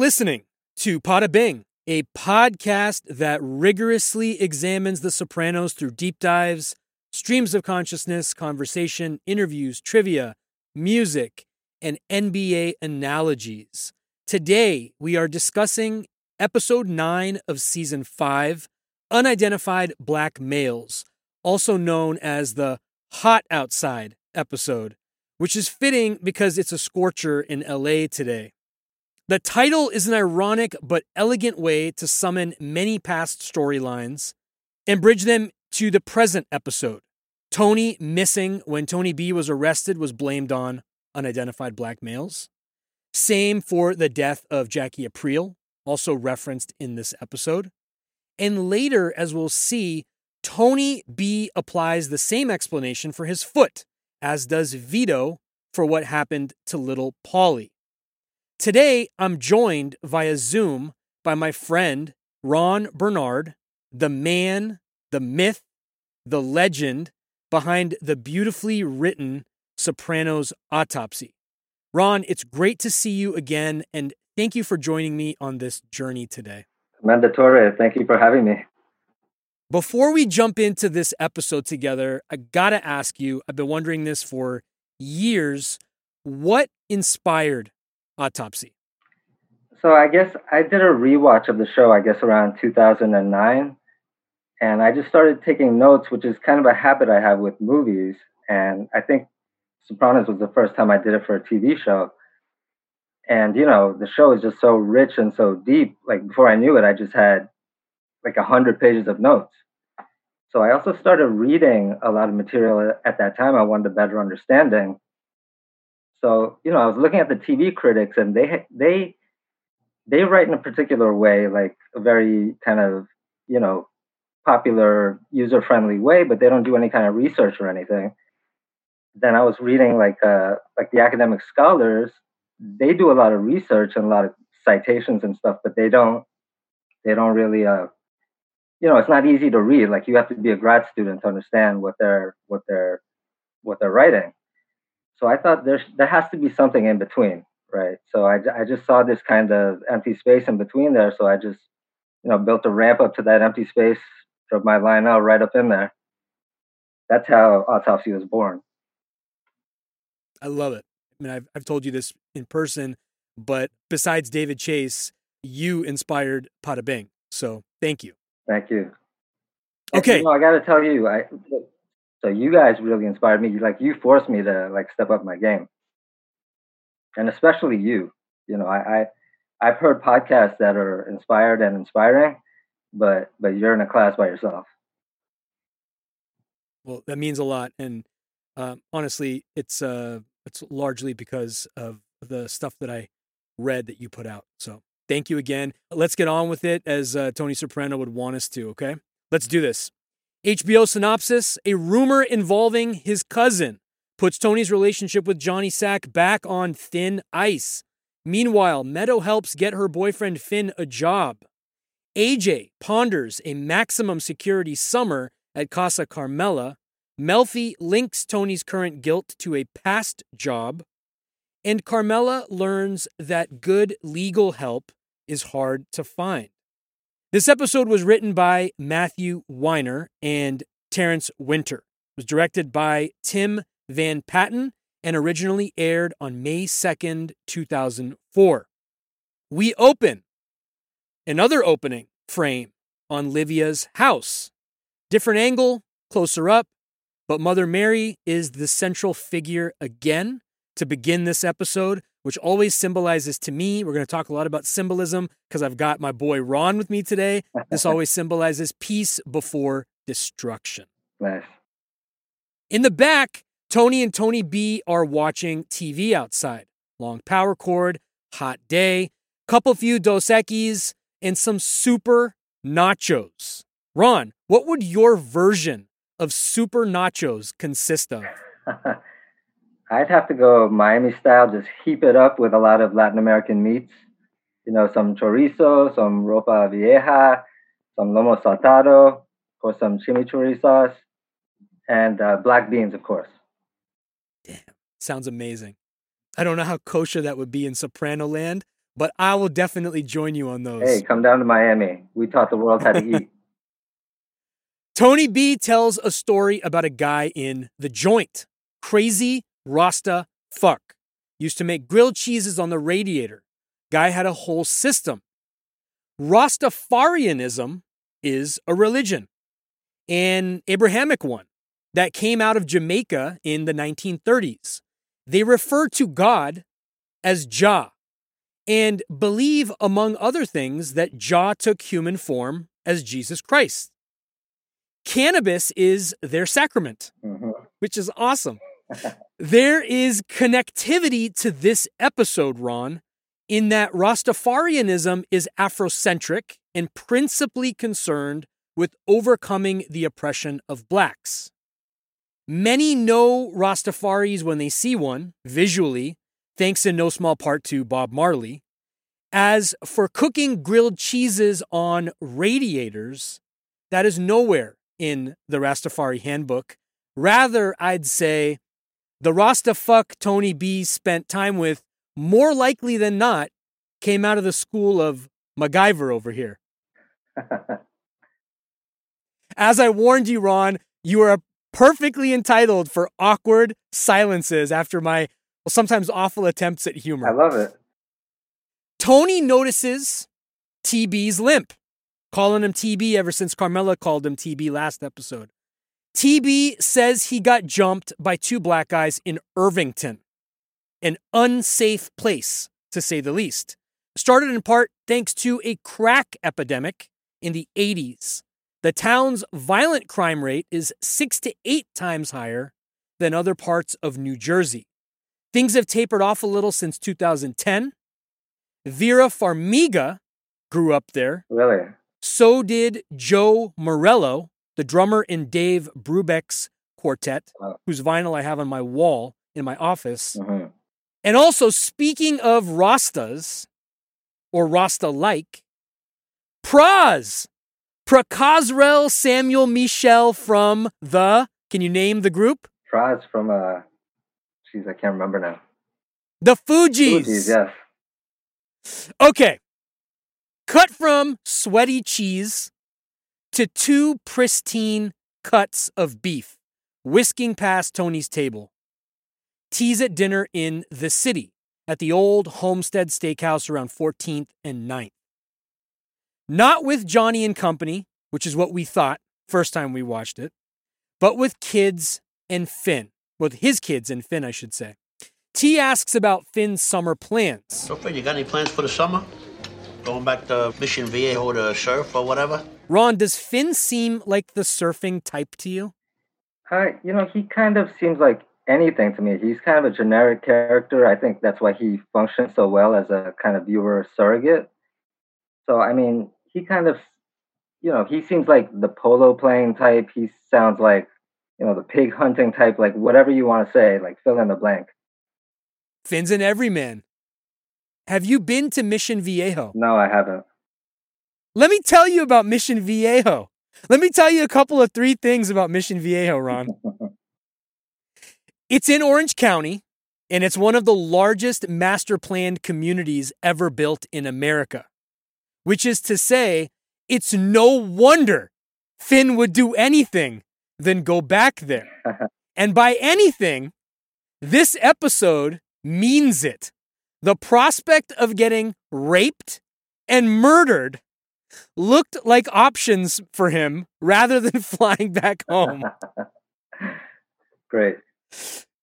Listening to Pada Bing, a podcast that rigorously examines The Sopranos through deep dives, streams of consciousness, conversation, interviews, trivia, music, and NBA analogies. Today, we are discussing episode 9 of season 5, Unidentified Black Males, also known as the Hot Outside episode, which is fitting because it's a scorcher in LA today. The title is an ironic but elegant way to summon many past storylines and bridge them to the present episode. Tony missing when Tony B was arrested was blamed on unidentified black males. Same for the death of Jackie Aprile, also referenced in this episode. And later, as we'll see, Tony B applies the same explanation for his foot, as does Vito for what happened to little Paulie. Today, I'm joined via Zoom by my friend Ron Bernard, the man, the myth, the legend behind the beautifully written Sopranos autopsy. Ron, it's great to see you again, and thank you for joining me on this journey today. Mandatore, thank you for having me. Before we jump into this episode together, I gotta ask you I've been wondering this for years. What inspired Autopsy? So I guess I did a rewatch of the show, I guess around 2009. And I just started taking notes, which is kind of a habit I have with movies. And I think Sopranos was the first time I did it for a TV show. And, you know, the show is just so rich and so deep. Like before I knew it, I just had like a hundred pages of notes. So I also started reading a lot of material at that time. I wanted a better understanding. So, you know, I was looking at the TV critics and they, they, they write in a particular way, like a very kind of, you know, popular user friendly way, but they don't do any kind of research or anything then I was reading like uh, like the academic scholars. They do a lot of research and a lot of citations and stuff, but they don't they don't really uh, you know it's not easy to read. Like you have to be a grad student to understand what they're what they're what they're writing. So I thought there's there has to be something in between, right? So I I just saw this kind of empty space in between there. So I just you know built a ramp up to that empty space, drove my line out right up in there. That's how autopsy was born. I love it. I mean, I've, I've told you this in person, but besides David Chase, you inspired Pada Bing. So thank you. Thank you. Okay. You know, I got to tell you, I, so you guys really inspired me. Like you forced me to like step up my game, and especially you. You know, I, I I've heard podcasts that are inspired and inspiring, but but you're in a class by yourself. Well, that means a lot, and uh, honestly, it's uh, it's largely because of the stuff that I read that you put out. So thank you again. Let's get on with it as uh, Tony Soprano would want us to, okay? Let's do this. HBO synopsis A rumor involving his cousin puts Tony's relationship with Johnny Sack back on thin ice. Meanwhile, Meadow helps get her boyfriend Finn a job. AJ ponders a maximum security summer at Casa Carmela Melfi links Tony's current guilt to a past job, and Carmela learns that good legal help is hard to find. This episode was written by Matthew Weiner and Terrence Winter. It was directed by Tim Van Patten and originally aired on May 2nd, 2004. We open another opening frame on Livia's house. Different angle, closer up, but Mother Mary is the central figure again to begin this episode, which always symbolizes to me. We're going to talk a lot about symbolism because I've got my boy Ron with me today. This always symbolizes peace before destruction. Nice. In the back, Tony and Tony B are watching TV outside. Long power cord, hot day, couple few Dos Equis, and some super nachos. Ron, what would your version of super nachos consist of? I'd have to go Miami style, just heap it up with a lot of Latin American meats. You know, some chorizo, some ropa vieja, some lomo saltado, or some chimichurri sauce, and uh, black beans, of course. Damn, sounds amazing. I don't know how kosher that would be in Soprano land, but I will definitely join you on those. Hey, come down to Miami. We taught the world how to eat. Tony B tells a story about a guy in the joint, crazy Rasta fuck. Used to make grilled cheeses on the radiator. Guy had a whole system. Rastafarianism is a religion, an Abrahamic one that came out of Jamaica in the 1930s. They refer to God as Jah and believe, among other things, that Jah took human form as Jesus Christ. Cannabis is their sacrament, hmm which is awesome. There is connectivity to this episode, Ron, in that Rastafarianism is Afrocentric and principally concerned with overcoming the oppression of blacks. Many know Rastafaris when they see one, visually, thanks in no small part to Bob Marley. As for cooking grilled cheeses on radiators, that is nowhere in the Rastafari handbook. Rather, I'd say the Rasta fuck Tony B spent time with, more likely than not, came out of the school of MacGyver over here. As I warned you, Ron, you are perfectly entitled for awkward silences after my well, sometimes awful attempts at humor. I love it. Tony notices TB's limp, calling him TB ever since Carmela called him TB last episode. TB says he got jumped by two black guys in Irvington, an unsafe place, to say the least. Started in part thanks to a crack epidemic in the 80s. The town's violent crime rate is six to eight times higher than other parts of New Jersey. Things have tapered off a little since 2010. Vera Farmiga grew up there. Really? So did Joe Morello, the drummer in Dave Brubeck's quartet, whose vinyl I have on my wall in my office. hmm And also, speaking of Rastas, or Rasta like, Pras, Prakazrel Samuel Michel from the, can you name the group? Tries from uh, jeez, I can't remember now. The Fugees. Fugees, yes. Okay. Cut from sweaty cheese to two pristine cuts of beef, whisking past Tony's table. Teas at dinner in the city at the old Homestead Steakhouse around 14th and 9th. Not with Johnny and company, which is what we thought first time we watched it, but with kids and Finn. With his kids and Finn, I should say. T asks about Finn's summer plans. So, Finn, you got any plans for the summer? Going back to Mission Viejo to surf or whatever? Ron, does Finn seem like the surfing type to you? I, you know, he kind of seems like anything to me. He's kind of a generic character. I think that's why he functions so well as a kind of viewer surrogate. So, I mean, he kind of, you know, he seems like the polo playing type. He sounds like, you know, the pig hunting type, like whatever you want to say, like fill in the blank. Finn's an everyman. Have you been to Mission Viejo? No, I haven't. Let me tell you about Mission Viejo. Let me tell you a couple of three things about Mission Viejo, Ron. It's in Orange County, and it's one of the largest master planned communities ever built in America. Which is to say, it's no wonder Finn would do anything than go back there. and by anything, this episode means it. The prospect of getting raped and murdered looked like options for him rather than flying back home. Great.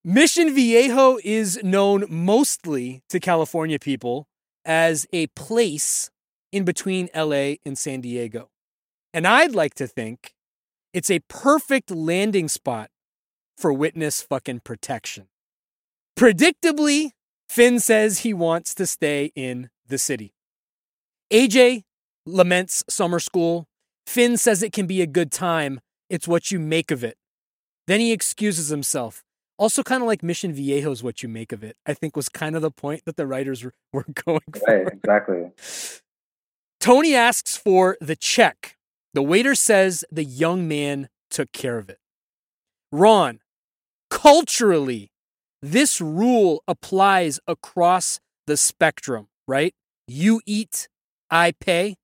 Mission Viejo is known mostly to California people as a place in between LA and San Diego. And I'd like to think it's a perfect landing spot for witness fucking protection. Predictably, Finn says he wants to stay in the city. AJ laments summer school. Finn says it can be a good time. It's what you make of it. Then he excuses himself. Also, kind of like Mission Viejo is what you make of it. I think was kind of the point that the writers were, going for. Right, exactly. Tony asks for the check. The waiter says the young man took care of it. Ron, culturally, this rule applies across the spectrum, right? You eat, I pay?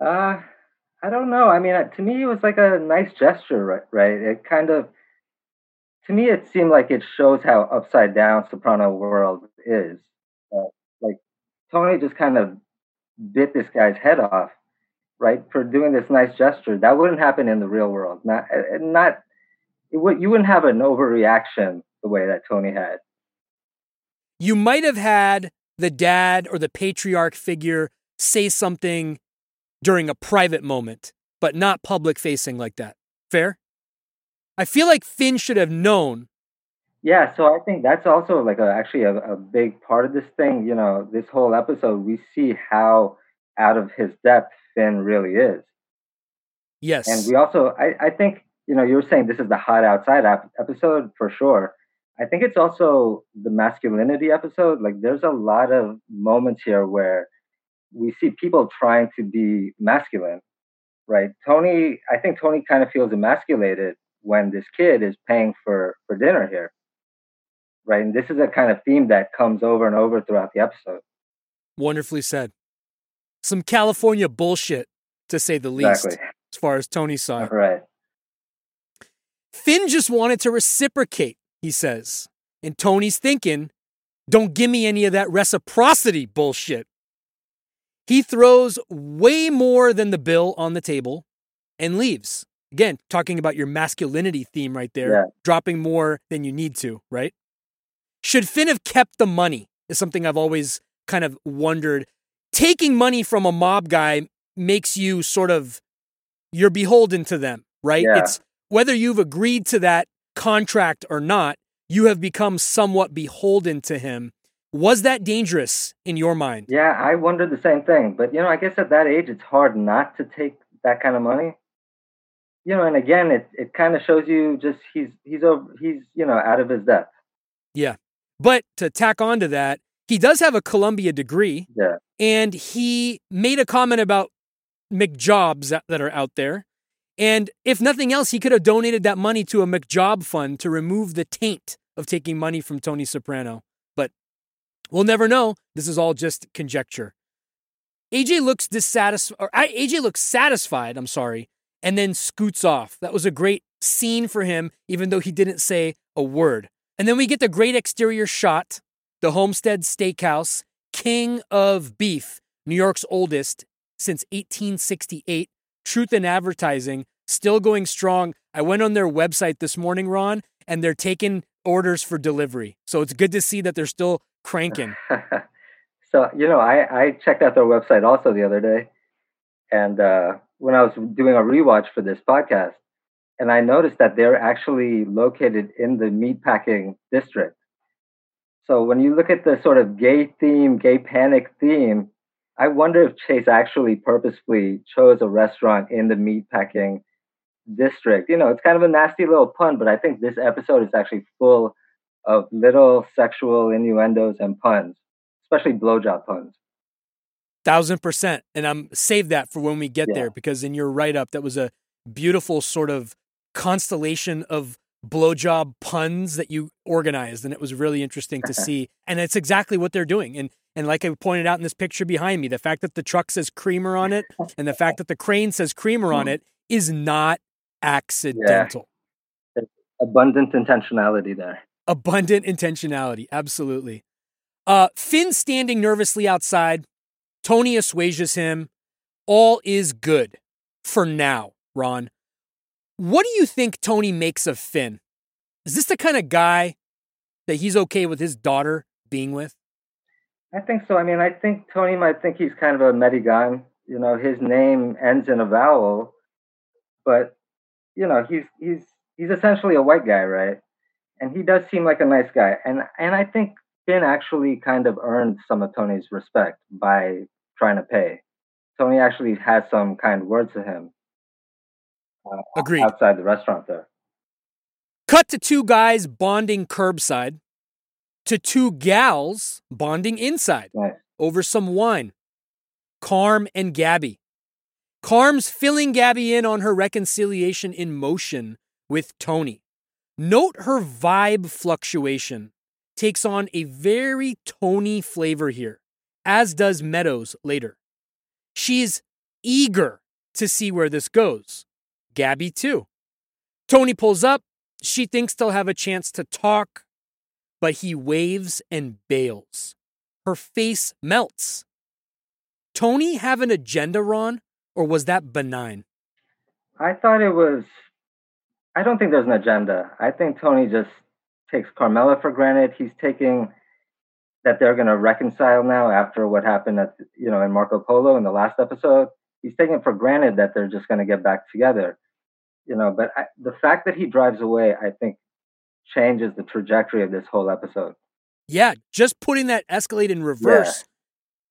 Uh, I don't know. I mean, uh, to me, it was like a nice gesture, right? It kind of, to me, it seemed like it shows how upside down Soprano world is. Uh, like Tony just kind of bit this guy's head off, right, for doing this nice gesture. That wouldn't happen in the real world. Not, uh, not, it would. You wouldn't have an overreaction the way that Tony had. You might have had the dad or the patriarch figure say something during a private moment, but not public facing like that. Fair? I feel like Finn should have known. Yeah, so I think that's also like a, actually a, a big part of this thing. You know, this whole episode, we see how out of his depth Finn really is. Yes. And we also, I, I think, you know, you were saying this is the hot outside ap- episode for sure. I think it's also the masculinity episode. Like, there's a lot of moments here where we see people trying to be masculine, right? Tony, I think Tony kind of feels emasculated when this kid is paying for for dinner here, right? And this is a kind of theme that comes over and over throughout the episode. Wonderfully said. Some California bullshit, to say the least, Exactly. as far as Tony saw. Right. Finn just wanted to reciprocate, he says. And Tony's thinking, don't give me any of that reciprocity bullshit. He throws way more than the bill on the table and leaves. Again, talking about your masculinity theme right there, Yeah. dropping more than you need to, right? Should Finn have kept the money? Is something I've always kind of wondered. Taking money from a mob guy makes you sort of you're beholden to them, right? Yeah. It's whether you've agreed to that contract or not, you have become somewhat beholden to him. Was that dangerous in your mind? Yeah, I wondered the same thing. But you know, I guess at that age, it's hard not to take that kind of money. You know, and again, it, it kind of shows you just he's he's over he's you know out of his depth. Yeah. But to tack on to that, he does have a Columbia degree Yeah, and he made a comment about McJobs that, that are out there. And if nothing else, he could have donated that money to a McJob fund to remove the taint of taking money from Tony Soprano. But we'll never know. This is all just conjecture. AJ looks dissatisfied, AJ looks satisfied, I'm sorry, and then scoots off. That was a great scene for him, even though he didn't say a word. And then we get the great exterior shot the Homestead Steakhouse, king of beef, New York's oldest since 1868. Truth in Advertising, still going strong. I went on their website this morning, Ron, and they're taking orders for delivery. So it's good to see that they're still cranking. so you know, I I checked out their website also the other day, and uh, when I was doing a rewatch for this podcast, and I noticed that they're actually located in the meatpacking district. So when you look at the sort of gay theme, gay panic theme, I wonder if Chase actually purposefully chose a restaurant in the meatpacking district. You know, it's kind of a nasty little pun, but I think this episode is actually full of little sexual innuendos and puns, especially blowjob puns. Thousand percent. And I'm save that for when we get Yeah. there because in your write up, that was a beautiful sort of constellation of blowjob puns that you organized. And it was really interesting to see. And it's exactly what they're doing. And and like I pointed out in this picture behind me, the fact that the truck says creamer on it and the fact that the crane says creamer on it is not accidental. Abundant intentionality there. Abundant intentionality. Absolutely. Uh, Finn standing nervously outside. Tony assuages him. All is good for now, Ron. What do you think Tony makes of Finn? Is this the kind of guy that he's okay with his daughter being with? I think so. I mean, I think Tony might think he's kind of a Medigan. You know, his name ends in a vowel, but you know, he's he's he's essentially a white guy, right? And he does seem like a nice guy. And and I think Finn actually kind of earned some of Tony's respect by trying to pay. Tony actually has some kind words to him uh, Agreed. outside the restaurant there. Cut to two guys bonding curbside, to two gals bonding inside Nice. over some wine. Carm and Gabby. Carm's filling Gabby in on her reconciliation in motion with Tony. Note her vibe fluctuation takes on a very Tony flavor here. as does Meadows later. She's eager to see where this goes. Gabby, too. Tony pulls up. She thinks they'll have a chance to talk, but he waves and bails. Her face melts. Tony have an agenda, Ron, or was that benign? I thought it was. I don't think there's an agenda. I think Tony just takes Carmela for granted. He's taking that they're going to reconcile now after what happened at you know in Marco Polo in the last episode. He's taking it for granted that they're just going to get back together, you know. But I, the fact that he drives away, I think, changes the trajectory of this whole episode. Yeah, just putting that Escalade in reverse yeah.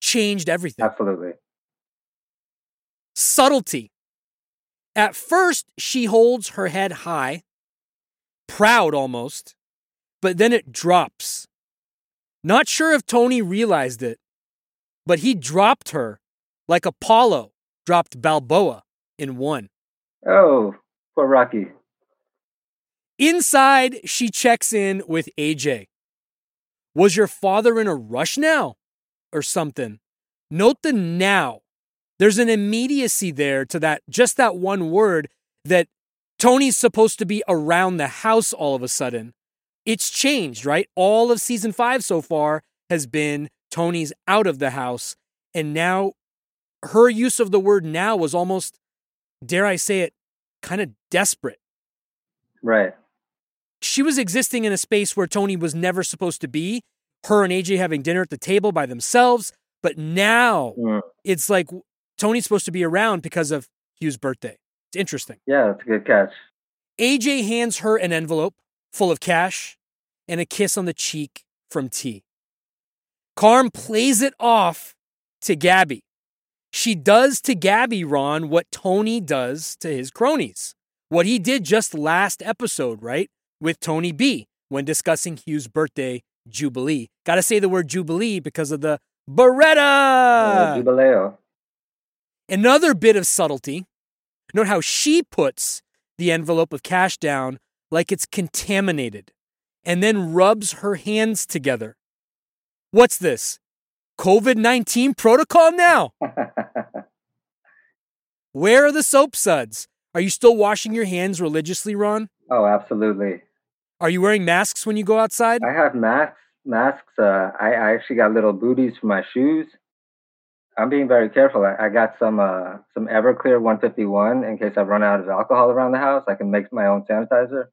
changed everything. Absolutely. Subtlety. At first, she holds her head high, proud almost, but then it drops. Not sure if Tony realized it, but he dropped her like Apollo dropped Balboa in one. Oh, poor Rocky. Inside, she checks in with AJ. Was your father in a rush now? Or something. Note the now. There's an immediacy there to that, just that one word that Tony's supposed to be around the house all of a sudden it's changed, right? All of season five so far has been Tony's out of the house. And now her use of the word now was almost, dare I say it, kind of desperate. Right. She was existing in a space where Tony was never supposed to be, her and AJ having dinner at the table by themselves. But now mm. it's like Tony's supposed to be around because of Hugh's birthday. It's interesting. Yeah, that's a good catch. AJ hands her an envelope full of cash and a kiss on the cheek from T. Carm plays it off to Gabby. She does to Gabby, Ron, what Tony does to his cronies. What he did just last episode, right? With Tony B when discussing Hugh's birthday jubilee. Got to say the word jubilee because of the Beretta. Oh, jubileo. Another bit of subtlety. Note how she puts the envelope of cash down like it's contaminated and then rubs her hands together. What's this? COVID 19 protocol now? Where are the soap suds? Are you still washing your hands religiously, Ron? Oh, absolutely. Are you wearing masks when you go outside? I have masks. Masks. Uh, I, I actually got little booties for my shoes. I'm being very careful. I, I got some uh, some Everclear 151 in case I run out of alcohol around the house. I can make my own sanitizer.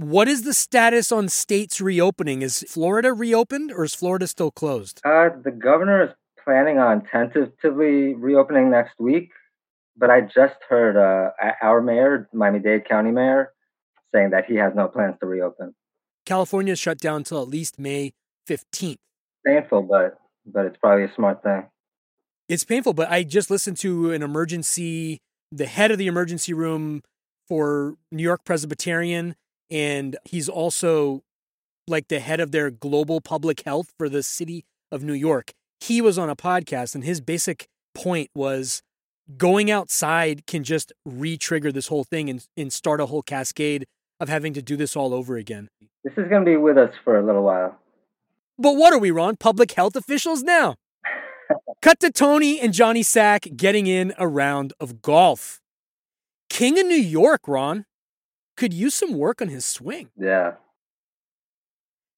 What is the status on states reopening? Is Florida reopened or is Florida still closed? Uh, the governor is planning on tentatively reopening next week, but I just heard uh, our mayor, Miami Dade County Mayor, saying that he has no plans to reopen. California is shut down until at least May 15th. Painful, but but it's probably a smart thing. It's painful, but I just listened to an emergency, the head of the emergency room for New York Presbyterian and he's also like the head of their global public health for the city of New York. He was on a podcast, and his basic point was going outside can just re trigger this whole thing and, and start a whole cascade of having to do this all over again. This is going to be with us for a little while. But what are we, Ron? Public health officials now? Cut to Tony and Johnny Sack getting in a round of golf. King of New York, Ron could use some work on his swing. Yeah.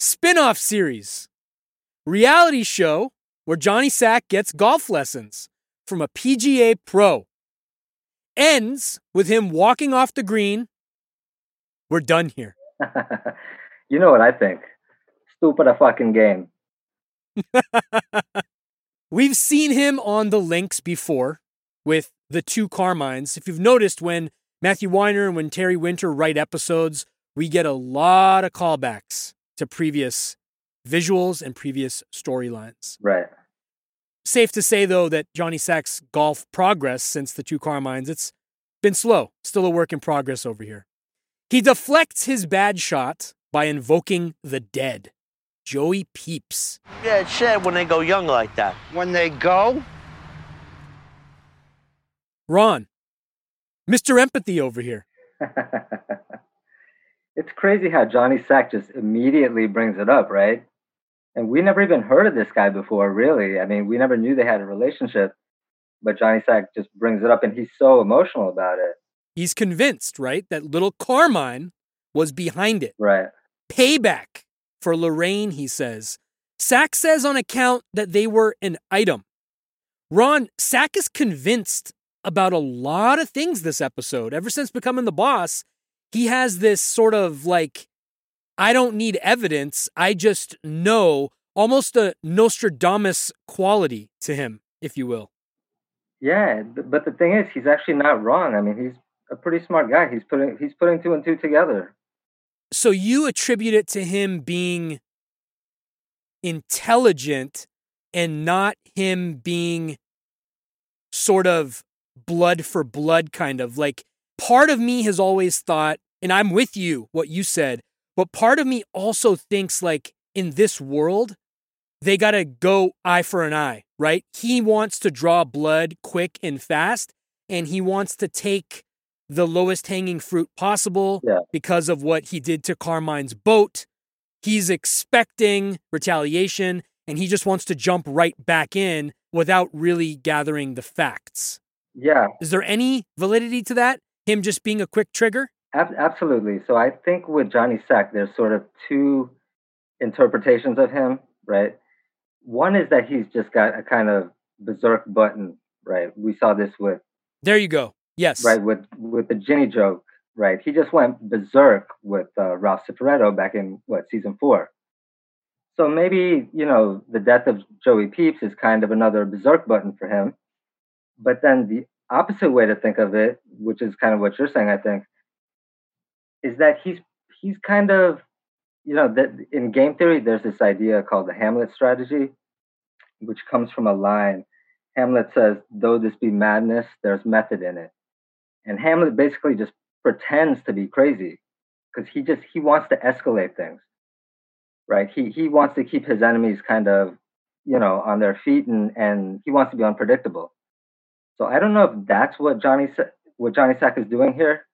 Spin off series reality show where Johnny Sack gets golf lessons from a PGA pro. Ends with him walking off the green. We're done here. you know what I think? Stupid a fucking game. We've seen him on the links before with the two Carmines. If you've noticed, when Matthew Weiner and when Terry Winter write episodes, we get a lot of callbacks to previous visuals and previous storylines. Right. Safe to say, though, that Johnny Sack's golf progress since the two Carmines, it's been slow. Still a work in progress over here. He deflects his bad shot by invoking the dead. Joey Peeps. Yeah, it's sad when they go young like that. When they go? Ron, Mr. Empathy over here. it's crazy how Johnny Sack just immediately brings it up, right? And we never even heard of this guy before, really. I mean, we never knew they had a relationship, but Johnny Sack just brings it up and he's so emotional about it. He's convinced, right, that little Carmine was behind it. Right. Payback for Lorraine, he says. Sack says on account that they were an item. Ron, Sack is convinced about a lot of things this episode. Ever since becoming the boss, he has this sort of like, I don't need evidence. I just know almost a Nostradamus quality to him, if you will. Yeah, but the thing is, he's actually not wrong. I mean, he's a pretty smart guy. He's putting he's putting two and two together. So you attribute it to him being intelligent and not him being sort of blood for blood kind of like part of me has always thought and I'm with you what you said but part of me also thinks like in this world they got to go eye for an eye right he wants to draw blood quick and fast and he wants to take the lowest hanging fruit possible yeah. because of what he did to Carmine's boat he's expecting retaliation and he just wants to jump right back in without really gathering the facts. Yeah. Is there any validity to that? Him just being a quick trigger? Ab- absolutely. So I think with Johnny Sack, there's sort of two interpretations of him, right? One is that he's just got a kind of berserk button, right? We saw this with. There you go. Yes. Right with with the Ginny joke, right? He just went berserk with uh, Ralph Cifaretto back in what season four. So maybe, you know, the death of Joey Peeps is kind of another berserk button for him. But then the opposite way to think of it, which is kind of what you're saying, I think, is that he's he's kind of, you know, that in game theory, there's this idea called the Hamlet strategy, which comes from a line. Hamlet says, though this be madness, there's method in it. And Hamlet basically just pretends to be crazy because he just he wants to escalate things right? He he wants to keep his enemies kind of, you know, on their feet, and and he wants to be unpredictable. So I don't know if that's what Johnny what Johnny Sack is doing here.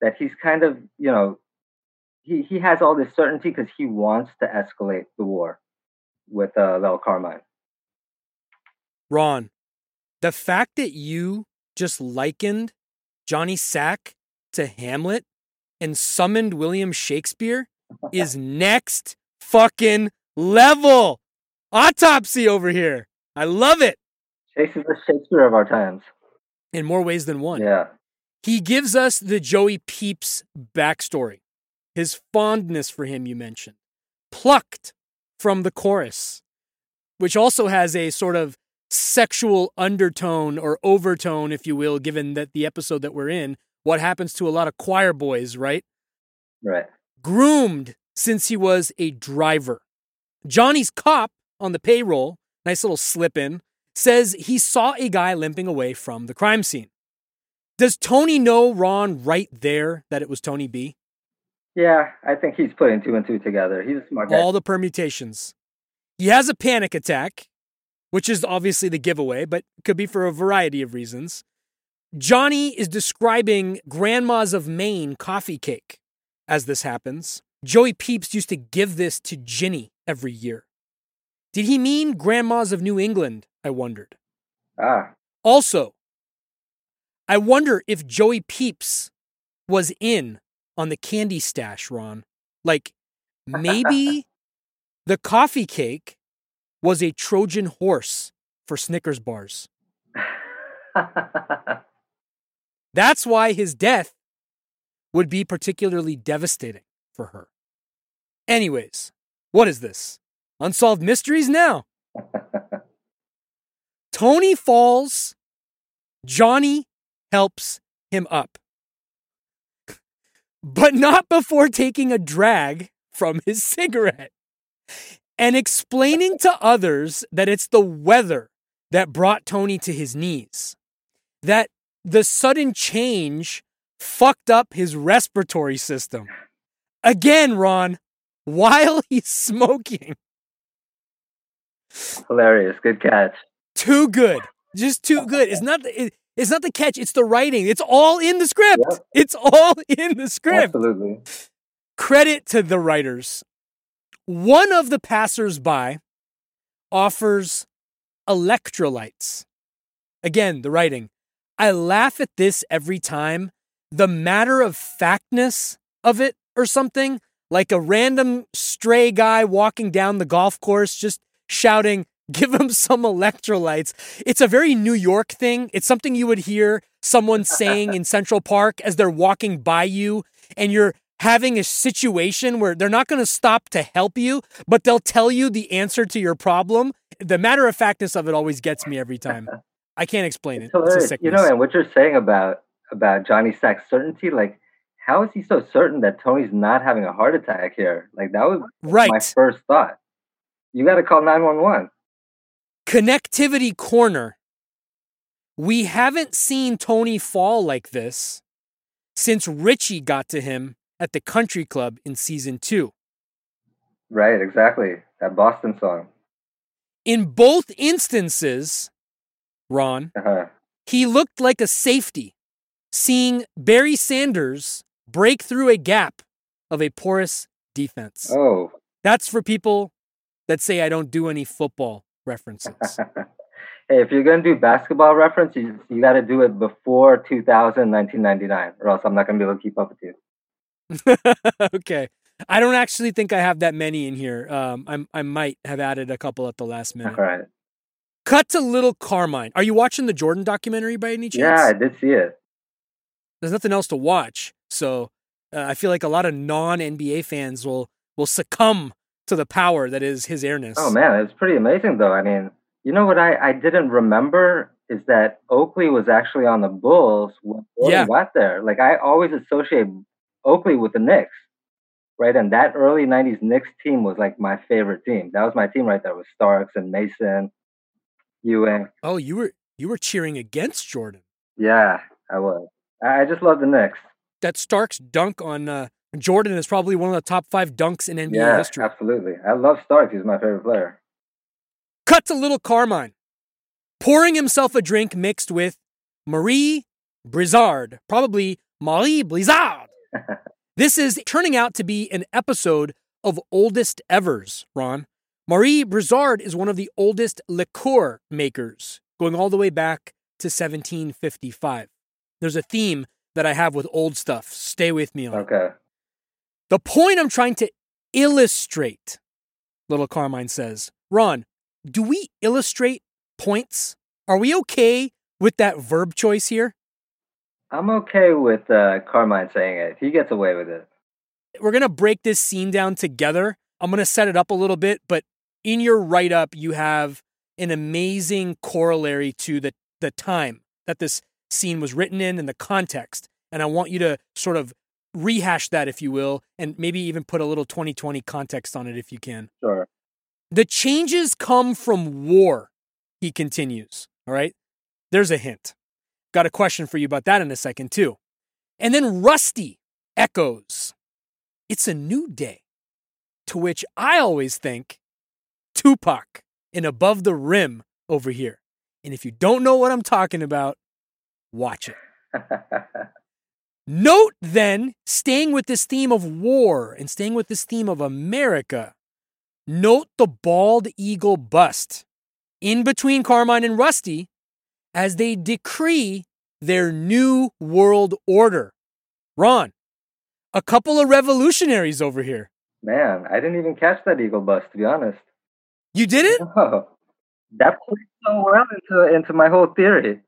That he's kind of, you know, he he has all this certainty because he wants to escalate the war with uh, Lel Carmine. Ron, the fact that you just likened Johnny Sack to Hamlet and summoned William Shakespeare is next fucking level. Autopsy over here. I love it. Chase is the Shakespeare of our times. In more ways than one. Yeah. He gives us the Joey Peeps backstory, his fondness for him, you mentioned, plucked from the chorus, which also has a sort of sexual undertone or overtone, if you will, given that the episode that we're in, what happens to a lot of choir boys, right? Right. Groomed since he was a driver. Johnny's cop on the payroll, nice little slip in, says he saw a guy limping away from the crime scene. Does Tony know Ron right there that it was Tony B? Yeah, I think he's putting two and two together. He's a smart guy. All the permutations. He has a panic attack, which is obviously the giveaway, but could be for a variety of reasons. Johnny is describing Grandmas of Maine coffee cake as this happens. Joey Peeps used to give this to Ginny every year. Did he mean grandmas of New England? I wondered. Ah. Also, I wonder if Joey Peeps was in on the candy stash, Ron. Like, maybe the coffee cake was a Trojan horse for Snickers bars. That's why his death would be particularly devastating for her. Anyways, what is this? Unsolved mysteries now. Tony falls. Johnny helps him up. But not before taking a drag from his cigarette and explaining to others that it's the weather that brought Tony to his knees. That the sudden change fucked up his respiratory system. Again, Ron, while he's smoking. Hilarious. Good catch. Too good. Just too good. It's not the, it, it's not the catch, it's the writing. It's all in the script. Yep. It's all in the script. Absolutely. Credit to the writers. One of the passersby offers electrolytes. Again, the writing. I laugh at this every time. The matter of factness of it or something, like a random stray guy walking down the golf course just shouting, give him some electrolytes. It's a very New York thing. It's something you would hear someone saying in Central Park as they're walking by you and you're having a situation where they're not going to stop to help you, but they'll tell you the answer to your problem. The matter of factness of it always gets me every time. I can't explain it. It's uh, you know, and what you're saying about about Johnny Sack's certainty, like how is he so certain that Tony's not having a heart attack here? Like that was right. my first thought. You got to call 911. Connectivity corner. We haven't seen Tony fall like this since Richie got to him at the country club in season two. Right, exactly. That Boston song. In both instances, Ron, uh-huh. he looked like a safety, seeing Barry Sanders break through a gap of a porous defense. Oh. That's for people that say I don't do any football references. hey, if you're going to do basketball reference, you, you got to do it before 2000, 1999, or else I'm not going to be able to keep up with you. okay. I don't actually think I have that many in here. Um, i I might have added a couple at the last minute. All right. Cut to Little Carmine. Are you watching the Jordan documentary by any chance? Yeah, I did see it. There's nothing else to watch, so uh, I feel like a lot of non NBA fans will will succumb to the power that is his airness. Oh man, it's pretty amazing though. I mean, you know what I, I didn't remember is that Oakley was actually on the Bulls when Jordan yeah. got there. Like I always associate Oakley with the Knicks, right? And that early '90s Knicks team was like my favorite team. That was my team right there with Starks and Mason, Ewing. Oh, you were you were cheering against Jordan. Yeah, I was. I just love the Knicks. That Starks dunk on uh, Jordan is probably one of the top five dunks in NBA yeah, history. Absolutely, I love Starks. He's my favorite player. Cut to little Carmine, pouring himself a drink mixed with Marie Brizard, probably Marie Blizzard. this is turning out to be an episode of Oldest Evers, Ron. Marie Brizard is one of the oldest liqueur makers, going all the way back to 1755. There's a theme that I have with old stuff. Stay with me on Okay. The point I'm trying to illustrate, little Carmine says, Ron, do we illustrate points? Are we okay with that verb choice here? I'm okay with uh, Carmine saying it. He gets away with it. We're going to break this scene down together. I'm going to set it up a little bit, but in your write up, you have an amazing corollary to the, the time that this scene was written in and the context. And I want you to sort of rehash that, if you will, and maybe even put a little 2020 context on it if you can. Sure. The changes come from war, he continues. All right. There's a hint. Got a question for you about that in a second, too. And then Rusty echoes, It's a new day. To which I always think Tupac and Above the Rim over here. And if you don't know what I'm talking about, watch it. Note then, staying with this theme of war and staying with this theme of America, note the bald eagle bust in between Carmine and Rusty as they decree their new world order. Ron, a couple of revolutionaries over here. Man, I didn't even catch that eagle bust, to be honest. You didn't? Oh, that plays so well into, into my whole theory.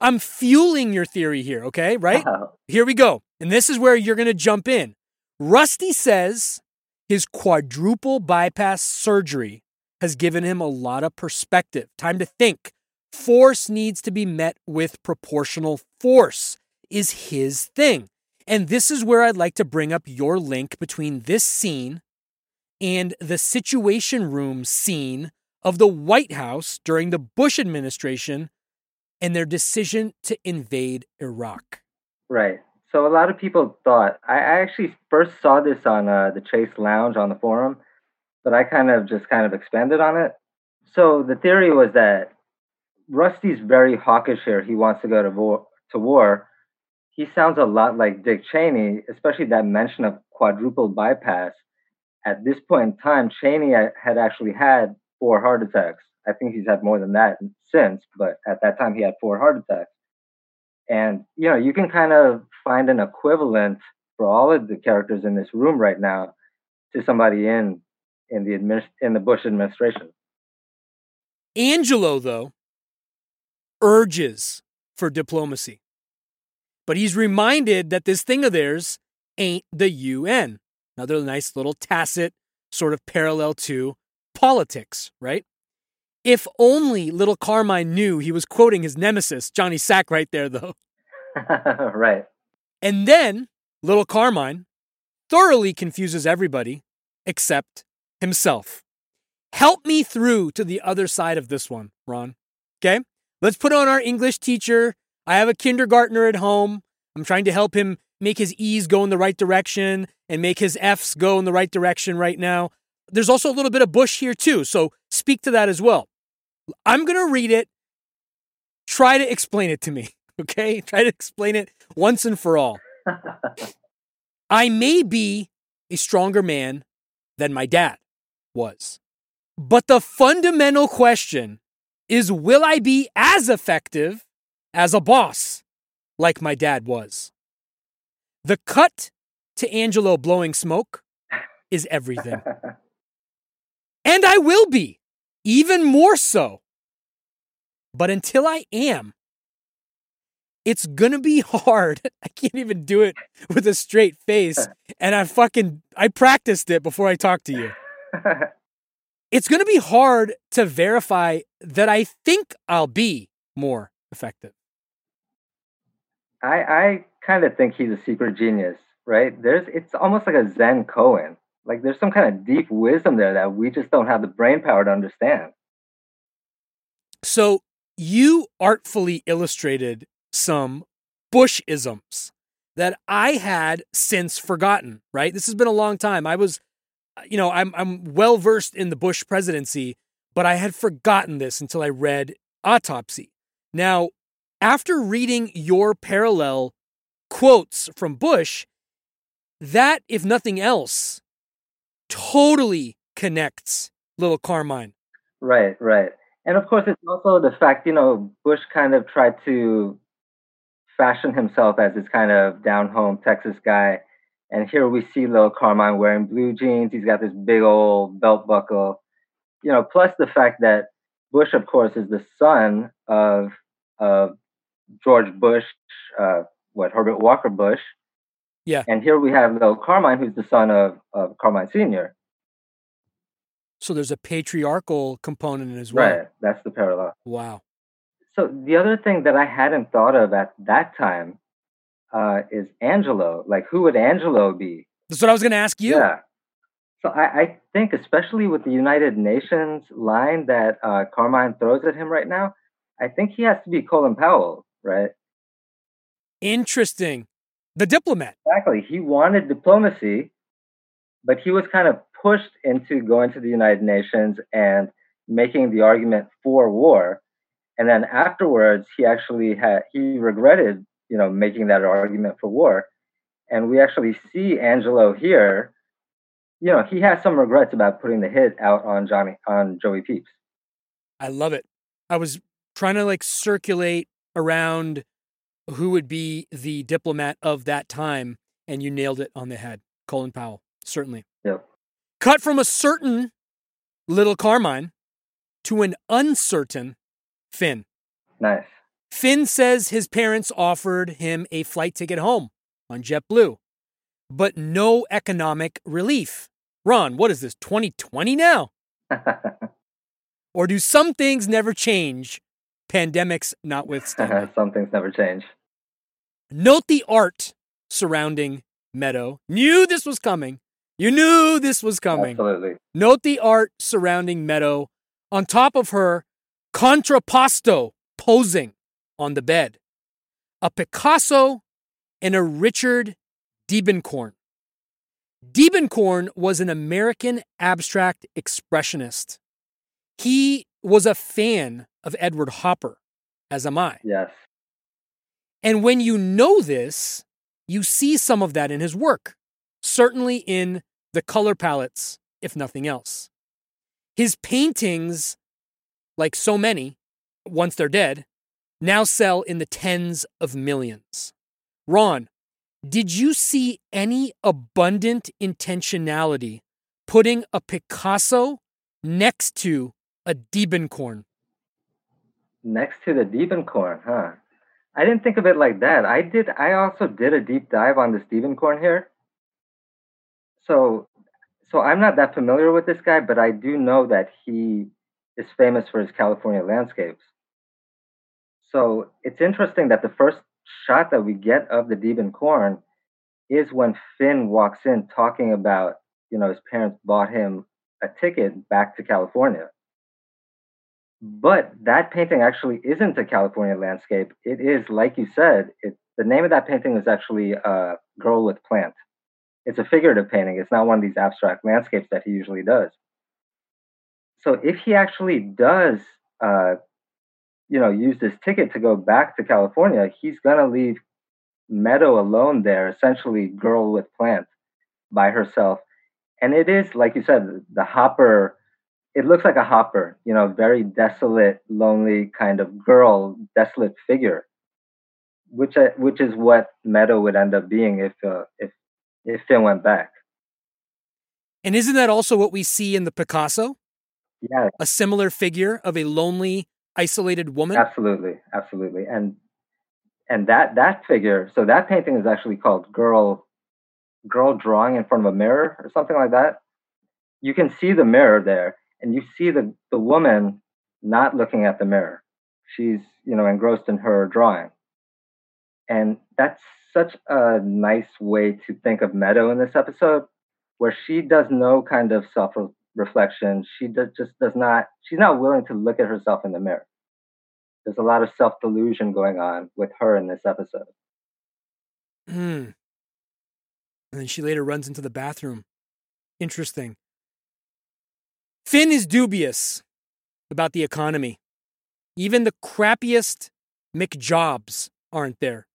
I'm fueling your theory here, okay? Right? Uh-huh. Here we go. And this is where you're going to jump in. Rusty says his quadruple bypass surgery has given him a lot of perspective, time to think. Force needs to be met with proportional force, is his thing. And this is where I'd like to bring up your link between this scene and the Situation Room scene of the White House during the Bush administration and their decision to invade Iraq. Right. So a lot of people thought I actually first saw this on uh, the Chase Lounge on the forum, but I kind of just kind of expanded on it. So the theory was that Rusty's very hawkish here. He wants to go to war. To war. He sounds a lot like Dick Cheney, especially that mention of quadruple bypass. at this point in time, Cheney had actually had four heart attacks. I think he's had more than that since, but at that time he had four heart attacks. And you know, you can kind of find an equivalent for all of the characters in this room right now to somebody in in the administ- in the Bush administration. Angelo, though, urges for diplomacy, but he's reminded that this thing of theirs ain't the UN. Another nice little tacit sort of parallel to politics, right? If only little Carmine knew he was quoting his nemesis, Johnny Sack, right there, though. right. And then little Carmine thoroughly confuses everybody except himself. Help me through to the other side of this one, Ron. Okay? Let's put on our English teacher. I have a kindergartner at home. I'm trying to help him make his E's go in the right direction and make his F's go in the right direction right now. There's also a little bit of Bush here, too. So speak to that as well. I'm going to read it. Try to explain it to me. Okay? Try to explain it once and for all. I may be a stronger man than my dad was. But the fundamental question is will I be as effective as a boss like my dad was? The cut to Angelo blowing smoke is everything. and I will be, even more so. But until I am, it's gonna be hard. I can't even do it with a straight face. And I fucking I practiced it before I talked to you. it's gonna be hard to verify that I think I'll be more effective. I I kind of think he's a secret genius, right? There's it's almost like a Zen koan. Like there's some kind of deep wisdom there that we just don't have the brain power to understand. So you artfully illustrated some Bushisms that I had since forgotten, right? This has been a long time. I was, uh, you know, I'm, I'm well versed in the Bush presidency, but I had forgotten this until I read Autopsy. Now, after reading your parallel quotes from Bush, that, if nothing else, totally connects little Carmine. Right, right. And of course, it's also the fact, you know, Bush kind of tried to fashion himself as this kind of down home Texas guy. And here we see little Carmine wearing blue jeans. He's got this big old belt buckle. You know, plus the fact that Bush, of course, is the son of of George Bush, uh, what Herbert Walker Bush. Yeah. And here we have little Carmine, who's the son of, of Carmine Sr. So there's a patriarchal component as well. Right. That's the parallel. Wow. So the other thing that I hadn't thought of at that time uh, is Angelo. Like, who would Angelo be? That's what I was going to ask you. Yeah. So I, I, think, especially with the United Nations line that uh, Carmine throws at him right now, I think he has to be Colin Powell, right? Interesting. The diplomat. Exactly. He wanted diplomacy, but he was kind of pushed into going to the United Nations and making the argument for war. And then afterwards he actually had he regretted you know making that argument for war. And we actually see angelo here. You know he has some regrets about putting the hit out on johnny on joey peeps i love it. I was trying to like circulate around who would be the diplomat of that time and you nailed it on the head colin powell certainly yep cut from a certain little carmine to an uncertain Finn. Nice. Finn says his parents offered him a flight ticket home on JetBlue, but no economic relief. Ron, what is this, 2020 now? or do some things never change, pandemics notwithstanding? some things never change. Note the art surrounding Meadow. Knew this was coming. You knew this was coming. Absolutely. Note the art surrounding Meadow. On top of her, contrapposto posing on the bed, a Picasso and a Richard Diebenkorn. Diebenkorn was an American abstract expressionist. He was a fan of Edward Hopper, as am I. Yes. And when you know this, you see some of that in his work, certainly in the color palettes, if nothing else. His paintings, like so many, once they're dead, now sell in the tens of millions. Ron, did you see any abundant intentionality putting a Picasso next to a Diebenkorn? Next to the Diebenkorn, huh? I didn't think of it like that. I did. I also did a deep dive on this Corn here. So, so I'm not that familiar with this guy, but I do know that he is famous for his California landscapes. So it's interesting that the first shot that we get of the Diebenkorn is when Finn walks in talking about, you know, his parents bought him a ticket back to California. But that painting actually isn't a California landscape. It is, like you said, it, the name of that painting is actually uh, Girl with Plant. It's a figurative painting. It's not one of these abstract landscapes that he usually does. So if he actually does, uh, you know, use this ticket to go back to California, he's gonna leave Meadow alone there, essentially girl with plant by herself. And it is, like you said, the hopper, it looks like a hopper, you know, very desolate, lonely kind of girl, desolate figure, which uh, which is what Meadow would end up being if uh, if if Finn went back. And isn't that also what we see in the Picasso? Yeah. A similar figure of a lonely, isolated woman? Absolutely. Absolutely. And and that that figure so that painting is actually called girl girl drawing in front of a mirror or something like that you can see the mirror there and you see the the woman not looking at the mirror she's you know engrossed in her drawing and that's such a nice way to think of meadow in this episode where she does no kind of self reflection she does, just does not she's not willing to look at herself in the mirror there's a lot of self delusion going on with her in this episode. Hmm. And then she later runs into the bathroom. Interesting. Finn is dubious about the economy. Even the crappiest McJobs aren't there.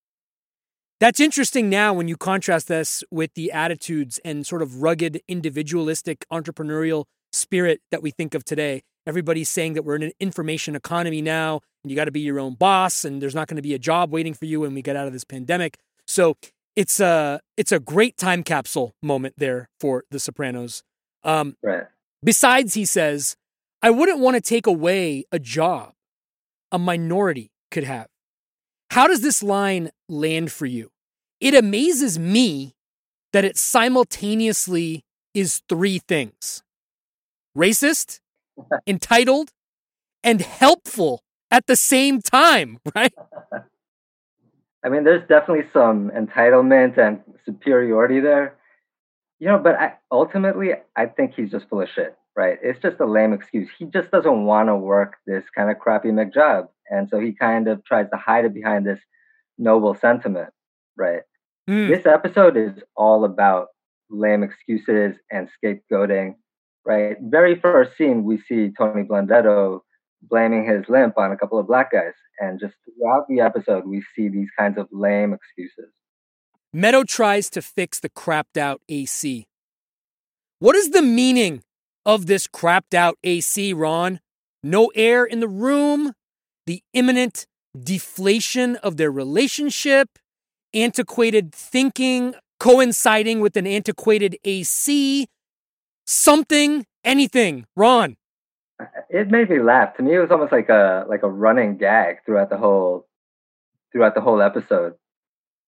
That's interesting now when you contrast this with the attitudes and sort of rugged, individualistic, entrepreneurial spirit that we think of today. Everybody's saying that we're in an information economy now and you got to be your own boss and there's not going to be a job waiting for you when we get out of this pandemic. So it's a it's a great time capsule moment there for The Sopranos. Um, right. Besides, he says, I wouldn't want to take away a job a minority could have. How does this line land for you? It amazes me that it simultaneously is three things racist, entitled, and helpful at the same time, right? I mean, there's definitely some entitlement and superiority there, you know. But I, ultimately, I think he's just full of shit, right? It's just a lame excuse. He just doesn't want to work this kind of crappy McJob, and so he kind of tries to hide it behind this noble sentiment, right? Mm. This episode is all about lame excuses and scapegoating, right? Very first scene, we see Tony Blundetto blaming his limp on a couple of black guys. And just throughout the episode, we see these kinds of lame excuses. Meadow tries to fix the crapped out AC. What is the meaning of this crapped out AC, Ron? No air in the room, the imminent deflation of their relationship, antiquated thinking coinciding with an antiquated AC, something, anything. Ron it made me laugh. To me, it was almost like a like a running gag throughout the whole throughout the whole episode.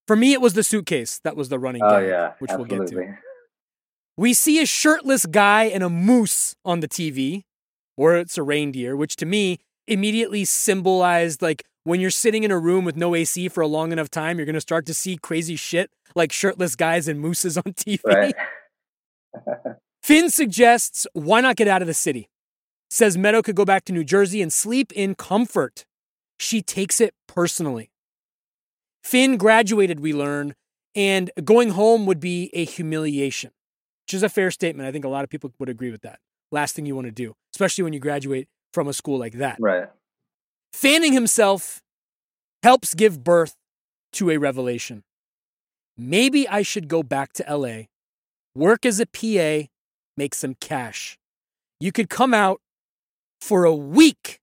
For me, it was the suitcase that was the running oh, gag, yeah, which absolutely. we'll get to. We see a shirtless guy and a moose on the TV, or it's a reindeer, which to me immediately symbolized like when you're sitting in a room with no AC for a long enough time, you're going to start to see crazy shit like shirtless guys and mooses on TV. Right. Finn suggests why not get out of the city? says Meadow could go back to New Jersey and sleep in comfort. She takes it personally. Finn graduated, we learn, and going home would be a humiliation, which is a fair statement. I think a lot of people would agree with that. Last thing you want to do, especially when you graduate from a school like that. Right. Fanning himself helps give birth to a revelation. Maybe I should go back to LA work as a PA, make some cash. You could come out for a week.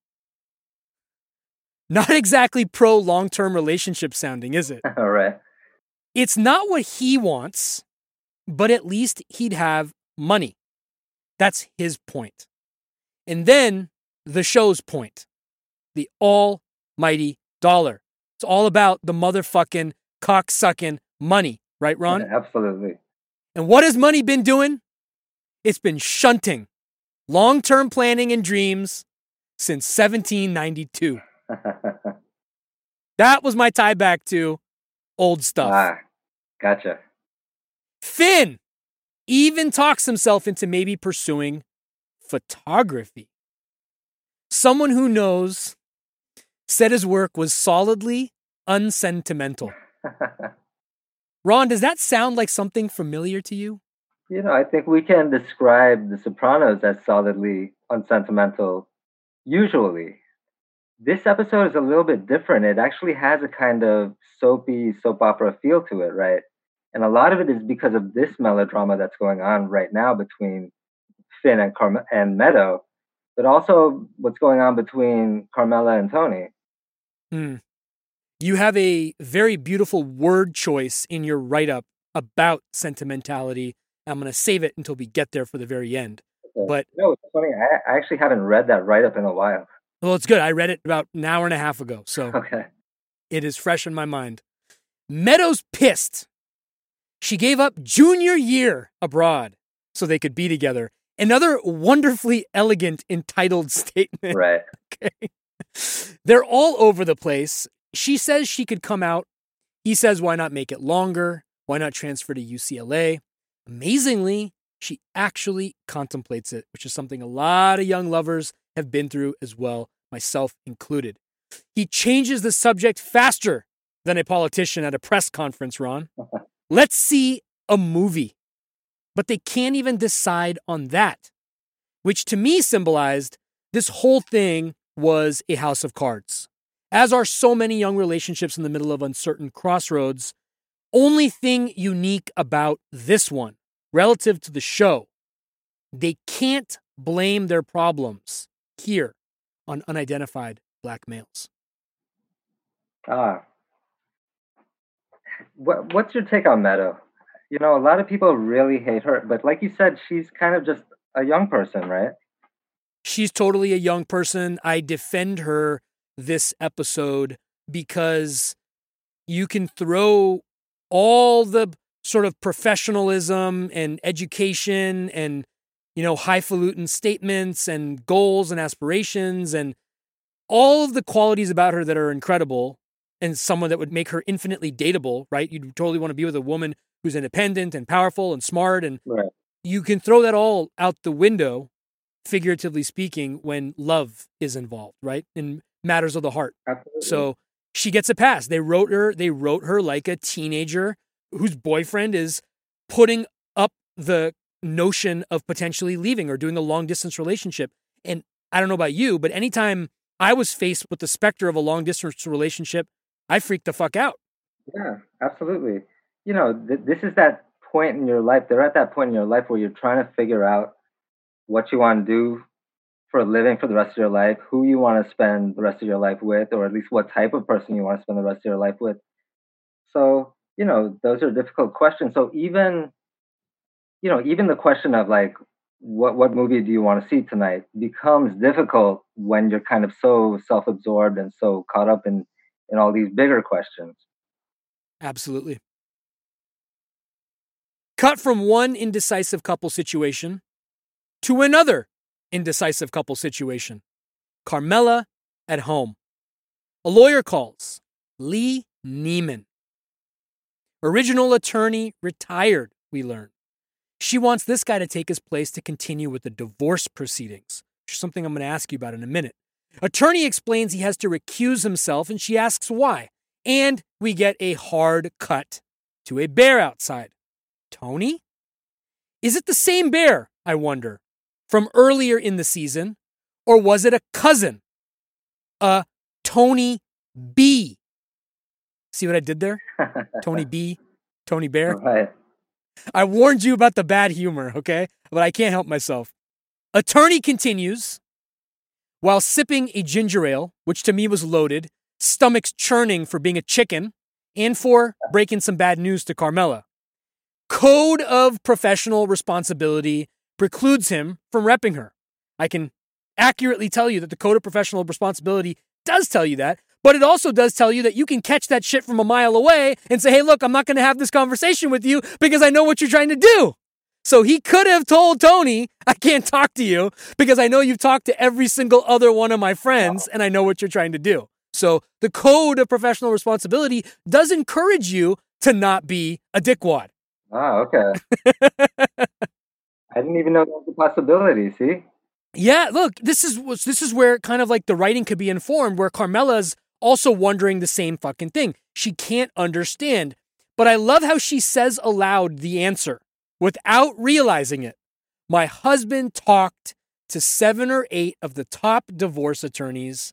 Not exactly pro long term relationship sounding, is it? All right. It's not what he wants, but at least he'd have money. That's his point. And then the show's point the almighty dollar. It's all about the motherfucking cocksucking money, right, Ron? Yeah, absolutely. And what has money been doing? It's been shunting long term planning and dreams since 1792. that was my tie back to old stuff. ah, gotcha. Finn even talks himself into maybe pursuing photography. Someone who knows said his work was solidly unsentimental. Ron, does that sound like something familiar to you? You know, I think we can describe The Sopranos as solidly unsentimental, usually. This episode is a little bit different. It actually has a kind of soapy soap opera feel to it, right? And a lot of it is because of this melodrama that's going on right now between Finn and Carm- and Meadow, but also what's going on between Carmela and Tony. Mm. You have a very beautiful word choice in your write up about sentimentality. I'm going to save it until we get there for the very end. But no, it's funny. I, I actually haven't read that write up in a while. Well, it's good. I read it about an hour and a half ago, so Okay. it is fresh in my mind. Meadows pissed. She gave up junior year abroad so they could be together. Another wonderfully elegant, entitled statement. Right. Okay. They're all over the place. She says she could come out. He says, why not make it longer? Why not transfer to UCLA? Amazingly, she actually contemplates it, which is something a lot of young lovers have been through as well, myself included. He changes the subject faster than a politician at a press conference, Ron. Let's see a movie. But they can't even decide on that, which to me symbolized this whole thing was a house of cards. As are so many young relationships in the middle of uncertain crossroads, only thing unique about this one, relative to the show, they can't blame their problems here on unidentified black males. Ah. What, what's your take on Meadow? You know, a lot of people really hate her, but like you said, she's kind of just a young person, right? She's totally a young person. I defend her this episode because you can throw all the sort of professionalism and education and you know highfalutin statements and goals and aspirations and all of the qualities about her that are incredible and someone that would make her infinitely dateable right you'd totally want to be with a woman who's independent and powerful and smart and Right. you can throw that all out the window figuratively speaking when love is involved right in matters of the heart Absolutely. so she gets a pass. They wrote her, they wrote her like a teenager whose boyfriend is putting up the notion of potentially leaving or doing a long distance relationship. And I don't know about you, but anytime I was faced with the specter of a long distance relationship, I freaked the fuck out. Yeah, absolutely. You know, th- this is that point in your life. They're at that point in your life where you're trying to figure out what you want to do for a living for the rest of your life, who you want to spend the rest of your life with, or at least what type of person you want to spend the rest of your life with. So, you know, those are difficult questions. So even, you know, even the question of like, what what movie do you want to see tonight becomes difficult when you're kind of so self-absorbed and so caught up in in all these bigger questions. Absolutely. Cut from one indecisive couple situation to another indecisive couple situation. Carmela at home. A lawyer calls Lee Neiman. Original attorney retired, we learn. She wants this guy to take his place to continue with the divorce proceedings, which is something I'm going to ask you about in a minute. Attorney explains he has to recuse himself, and she asks why. And we get a hard cut to a bear outside. Tony? Is it the same bear, I wonder, from earlier in the season? Or was it a cousin? A Tony B. See what I did there? Tony B, Tony Bear. Right. I warned you about the bad humor, okay? But I can't help myself. Attorney continues while sipping a ginger ale, which to me was loaded, stomachs churning for being a chicken, and for breaking some bad news to Carmela. Code of professional responsibility precludes him from repping her. I can accurately tell you that the code of professional responsibility does tell you that, but it also does tell you that you can catch that shit from a mile away and say, hey, look, I'm not going to have this conversation with you because I know what you're trying to do. So he could have told Tony, I can't talk to you because I know you've talked to every single other one of my friends and I know what you're trying to do. So the code of professional responsibility does encourage you to not be a dickwad. Oh, okay. I didn't even know that was a possibility. See? Yeah, look, this is this is where kind of like the writing could be informed, where Carmela's also wondering the same fucking thing. She can't understand. But I love how she says aloud the answer without realizing it. My husband talked to seven or eight of the top divorce attorneys.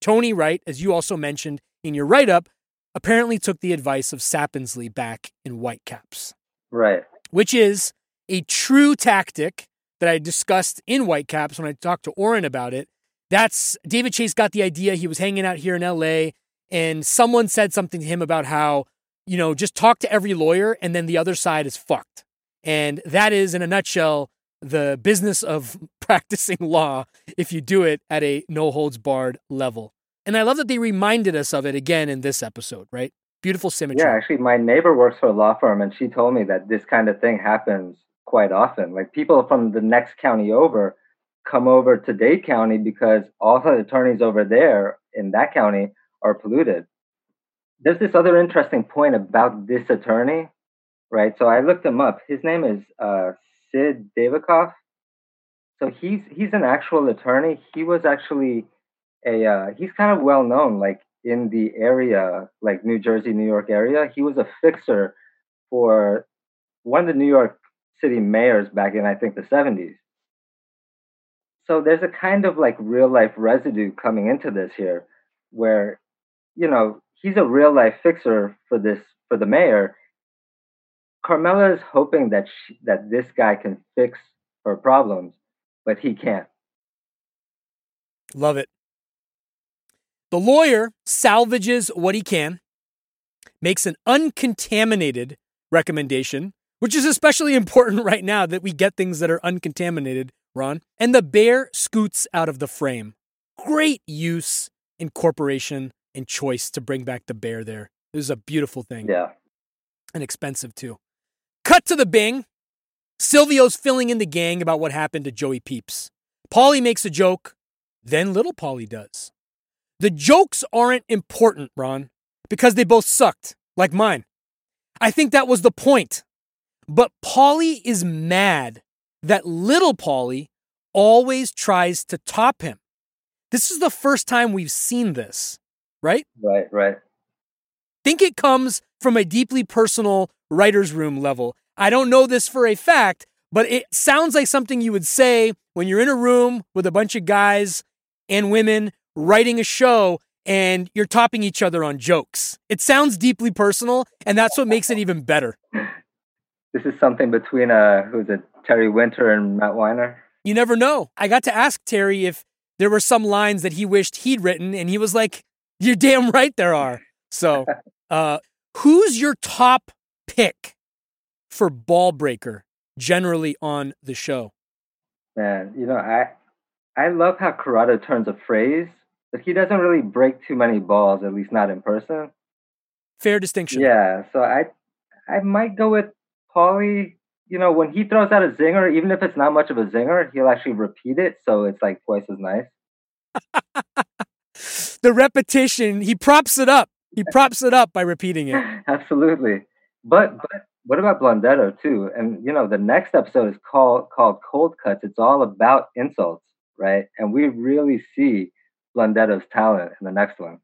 Tony right, as you also mentioned in your write up, apparently took the advice of Saponsley back in Whitecaps. Right. Which is a true tactic that I discussed in Whitecaps when I talked to Oren about it. That's David Chase got the idea. He was hanging out here in LA and someone said something to him about how, you know, just talk to every lawyer and then the other side is fucked. And that is, in a nutshell, the business of practicing law if you do it at a no holds barred level. And I love that they reminded us of it again in this episode, right? Beautiful symmetry. Yeah, actually, my neighbor works for a law firm and she told me that this kind of thing happens quite often. Like people from the next county over come over to Dade County because all the attorneys over there in that county are polluted. There's this other interesting point about this attorney right? So I looked him up. His name is uh, Sid Davidoff. So he's he's an actual attorney. He was actually a uh, he's kind of well known, like in the area, like New Jersey, New York area. He was a fixer for one of the New York City mayors back in I think the 70s. So there's a kind of like real life residue coming into this here, where you know he's a real life fixer for this for the mayor Carmela is hoping that she, that this guy can fix her problems, but he can't. Love it. The lawyer salvages what he can, makes an uncontaminated recommendation, which is especially important right now that we get things that are uncontaminated, Ron. And the bear scoots out of the frame. Great use, incorporation, and choice to bring back the bear there. It was a beautiful thing. Yeah. And expensive too. Cut to the Bing. Silvio's filling in the gang about what happened to Joey Peeps. Paulie makes a joke, then little Paulie does. The jokes aren't important, Ron, because they both sucked, like mine. I think that was the point. But Paulie is mad that little Paulie always tries to top him. This is the first time we've seen this, right? Right, right. Think it comes from a deeply personal writer's room level. I don't know this for a fact, but it sounds like something you would say when you're in a room with a bunch of guys and women writing a show and you're topping each other on jokes. It sounds deeply personal, and that's what makes it even better. This is something between uh who's it, Terry Winter and Matt Weiner. You never know. I got to ask Terry if there were some lines that he wished he'd written, and he was like, You're damn right there are. So uh who's your top pick for ball breaker generally on the show? Man, you know, I I love how Corrado turns a phrase, but he doesn't really break too many balls, at least not in person. Fair distinction. Yeah, so I I might go with Paulie. You know, when he throws out a zinger, even if it's not much of a zinger, he'll actually repeat it, so it's like twice as nice. the repetition, he props it up. He props it up by repeating it. Absolutely. But but what about Blundetto too? And you know, the next episode is called called Cold Cuts. It's all about insults, right? And we really see Blundetto's talent in the next one.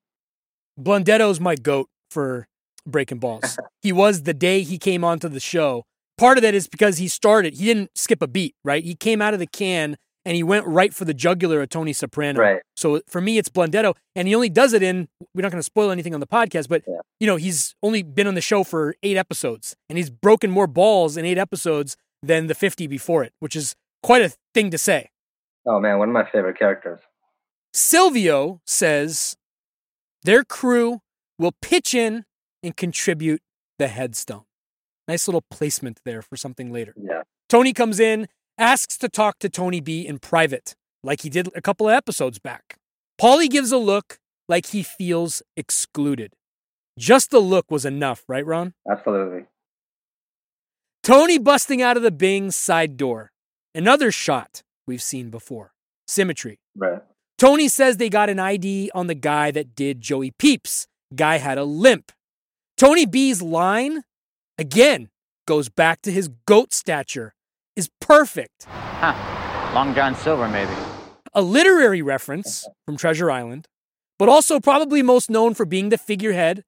Blundetto's my goat for breaking balls. he was the day he came onto the show. Part of that is because he started, he didn't skip a beat, right? He came out of the can and he went right for the jugular of Tony Soprano. Right. So for me, it's Blundetto, and he only does it in. We're not going to spoil anything on the podcast, but Yeah. you know he's only been on the show for eight episodes, and he's broken more balls in eight episodes than the fifty before it, which is quite a thing to say. Oh man, one of my favorite characters. Silvio says their crew will pitch in and contribute the headstone. Nice little placement there for something later. Yeah. Tony comes in, asks to talk to Tony B in private, like he did a couple of episodes back. Paulie gives a look like he feels excluded. Just the look was enough, right, Ron? Absolutely. Tony busting out of the Bing side door. Another shot we've seen before. Symmetry. Right. Tony says they got an ID on the guy that did Joey Peeps. Guy had a limp. Tony B's line, again, goes back to his goat stature, is perfect. Huh. Long John Silver, maybe. A literary reference from Treasure Island, but also probably most known for being the figurehead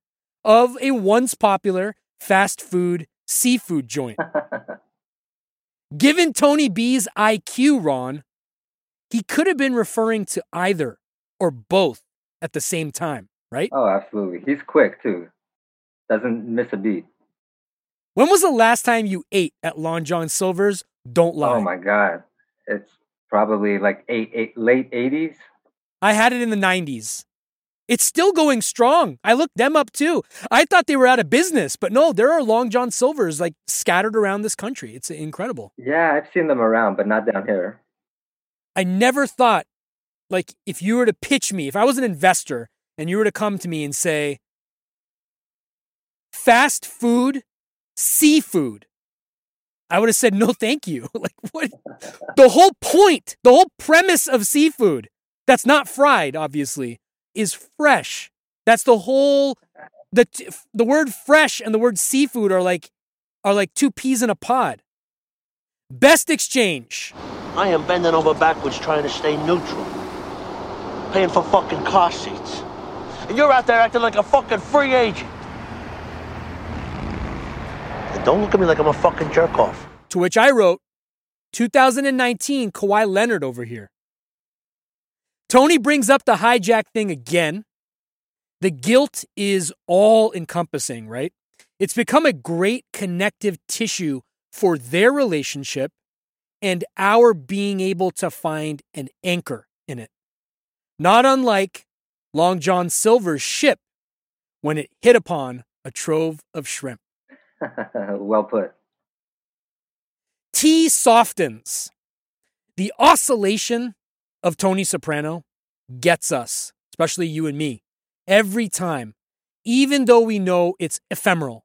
of a once popular fast food seafood joint. Given Tony B's IQ, Ron, he could have been referring to either or both at the same time, right? oh, absolutely. He's quick too. Doesn't miss a beat. When was the last time you ate at Long John Silver's? Don't oh lie. Oh my god. It's probably like eight, eight late eighties. I had it in the 90s. It's still going strong. I looked them up too. I thought they were out of business, but no, there are Long John Silver's like scattered around this country. It's incredible. Yeah, I've seen them around, but not down here. I never thought, like, if you were to pitch me, if I was an investor and you were to come to me and say, fast food, seafood, I would have said, no, thank you. like, what? the whole point, the whole premise of seafood that's not fried, obviously, is fresh. That's the whole, the, the word fresh and the word seafood are like, are like two peas in a pod. Best exchange. I am bending over backwards trying to stay neutral. Paying for fucking car seats. And you're out there acting like a fucking free agent. And don't look at me like I'm a fucking jerk off. To which I wrote, 2019 Kawhi Leonard over here. Tony brings up the hijack thing again. The guilt is all encompassing, right? It's become a great connective tissue for their relationship and our being able to find an anchor in it. Not unlike Long John Silver's ship when it hit upon a trove of shrimp. well put. T softens. The oscillation of Tony Soprano gets us, especially you and me, every time, even though we know it's ephemeral.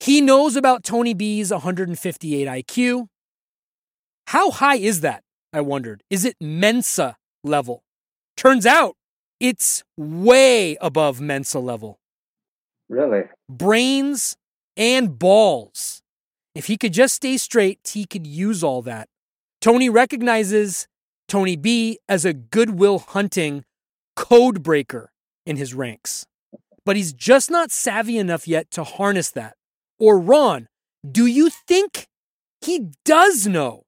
He knows about Tony B's 158 IQ. How high is that? I wondered. Is it Mensa level? Turns out it's way above Mensa level. Really? Brains and balls. If he could just stay straight, he could use all that. Tony recognizes Tony B as a goodwill hunting code breaker in his ranks. But he's just not savvy enough yet to harness that. Or, Ron, do you think he does know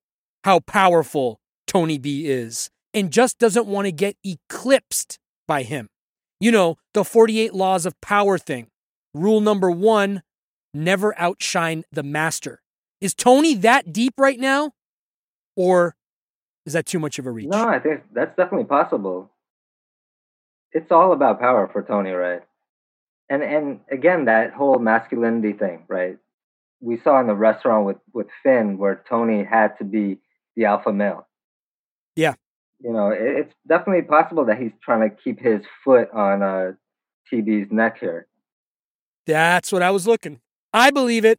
how powerful Tony B is and just doesn't want to get eclipsed by him? You know, the 48 laws of power thing. Rule number one never outshine the master. Is Tony that deep right now? Or is that too much of a reach? No, I think that's definitely possible. It's all about power for Tony, right? And and again, that whole masculinity thing, right? We saw in the restaurant with with Finn where Tony had to be the alpha male. Yeah. You know, it, it's definitely possible that he's trying to keep his foot on uh, TB's neck here. That's what I was looking. I believe it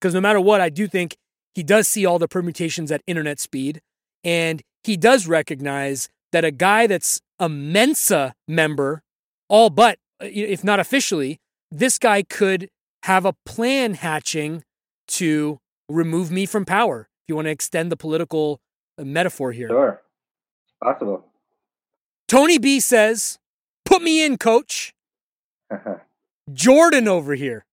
because no matter what, I do think he does see all the permutations at internet speed. And he does recognize that a guy that's a Mensa member, all but, uh, if not officially, this guy could have a plan hatching to remove me from power. If you want to extend the political uh, metaphor here. Sure. Possible. Tony B says, Put me in, coach. Jordan over here.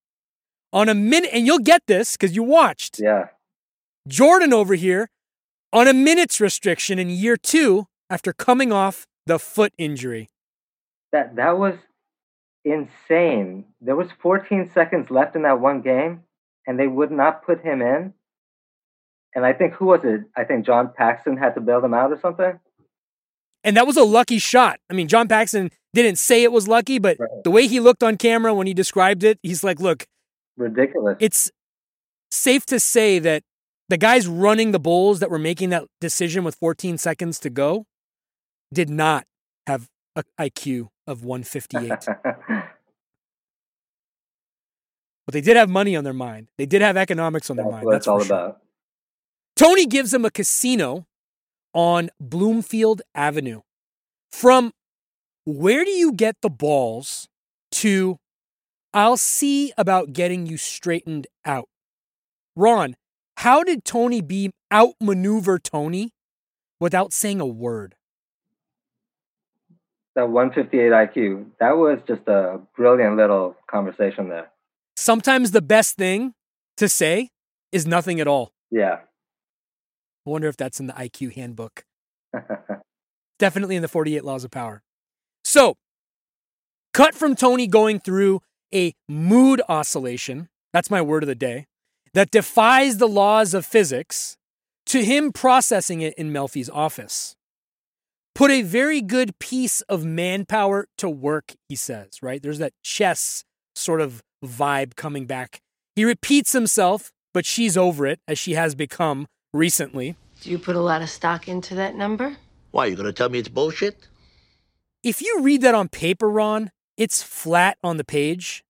On a minute, and you'll get this because you watched. yeah. Jordan over here on a minutes restriction in year two after coming off the foot injury. That that was insane. There was 14 seconds left in that one game, and they would not put him in. And I think who was it? I think John Paxson had to bail them out or something. And that was a lucky shot. I mean, John Paxson didn't say it was lucky, but Right. the way he looked on camera when he described it, he's like, look, Ridiculous. it's safe to say that the guys running the Bulls that were making that decision with 14 seconds to go did not have a IQ of 158. but they did have money on their mind. They did have economics on their That's mind. what That's all sure. about. Tony gives him a casino on Bloomfield Avenue. From where do you get the balls to I'll see about getting you straightened out? Ron, how did Tony B outmaneuver Tony without saying a word? That 158 IQ. That was just a brilliant little conversation there. Sometimes the best thing to say is nothing at all. Yeah. I wonder if that's in the IQ handbook. Definitely in the 48 Laws of Power. So, cut from Tony going through a mood oscillation, that's my word of the day, that defies the laws of physics, to him processing it in Melfi's office. Put a very good piece of manpower to work, he says, right? There's that chess sort of vibe coming back. He repeats himself, but she's over it, as she has become recently. Do you put a lot of stock into that number? Why, are you gonna tell me it's bullshit? if you read that on paper, Ron, it's flat on the page.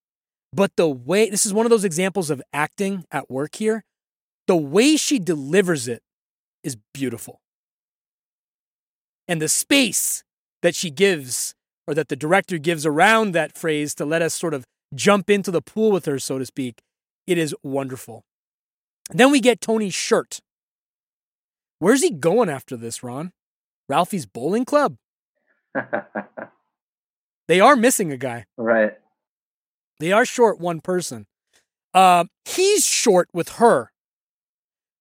But the way this is one of those examples of acting at work here, the way she delivers it is beautiful. And the space that she gives, or that the director gives around that phrase to let us sort of jump into the pool with her, so to speak, it is wonderful. Then we get Tony's shirt. Where's he going after this, Ron? Ralphie's Bowling Club? They are missing a guy. right. They are short one person. Uh, he's short with her,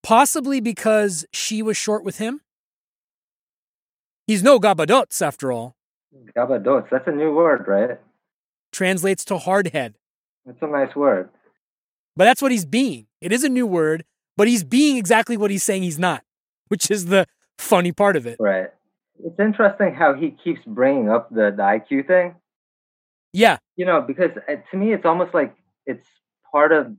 possibly because she was short with him. He's no Gabadots, after all. Gabadots. That's a new word, right? Translates to hardhead. That's a nice word. But that's what he's being. It is a new word, but he's being exactly what he's saying he's not, which is the funny part of it. Right. It's interesting how he keeps bringing up the, the IQ thing. Yeah, You know, because uh, to me, it's almost like it's part of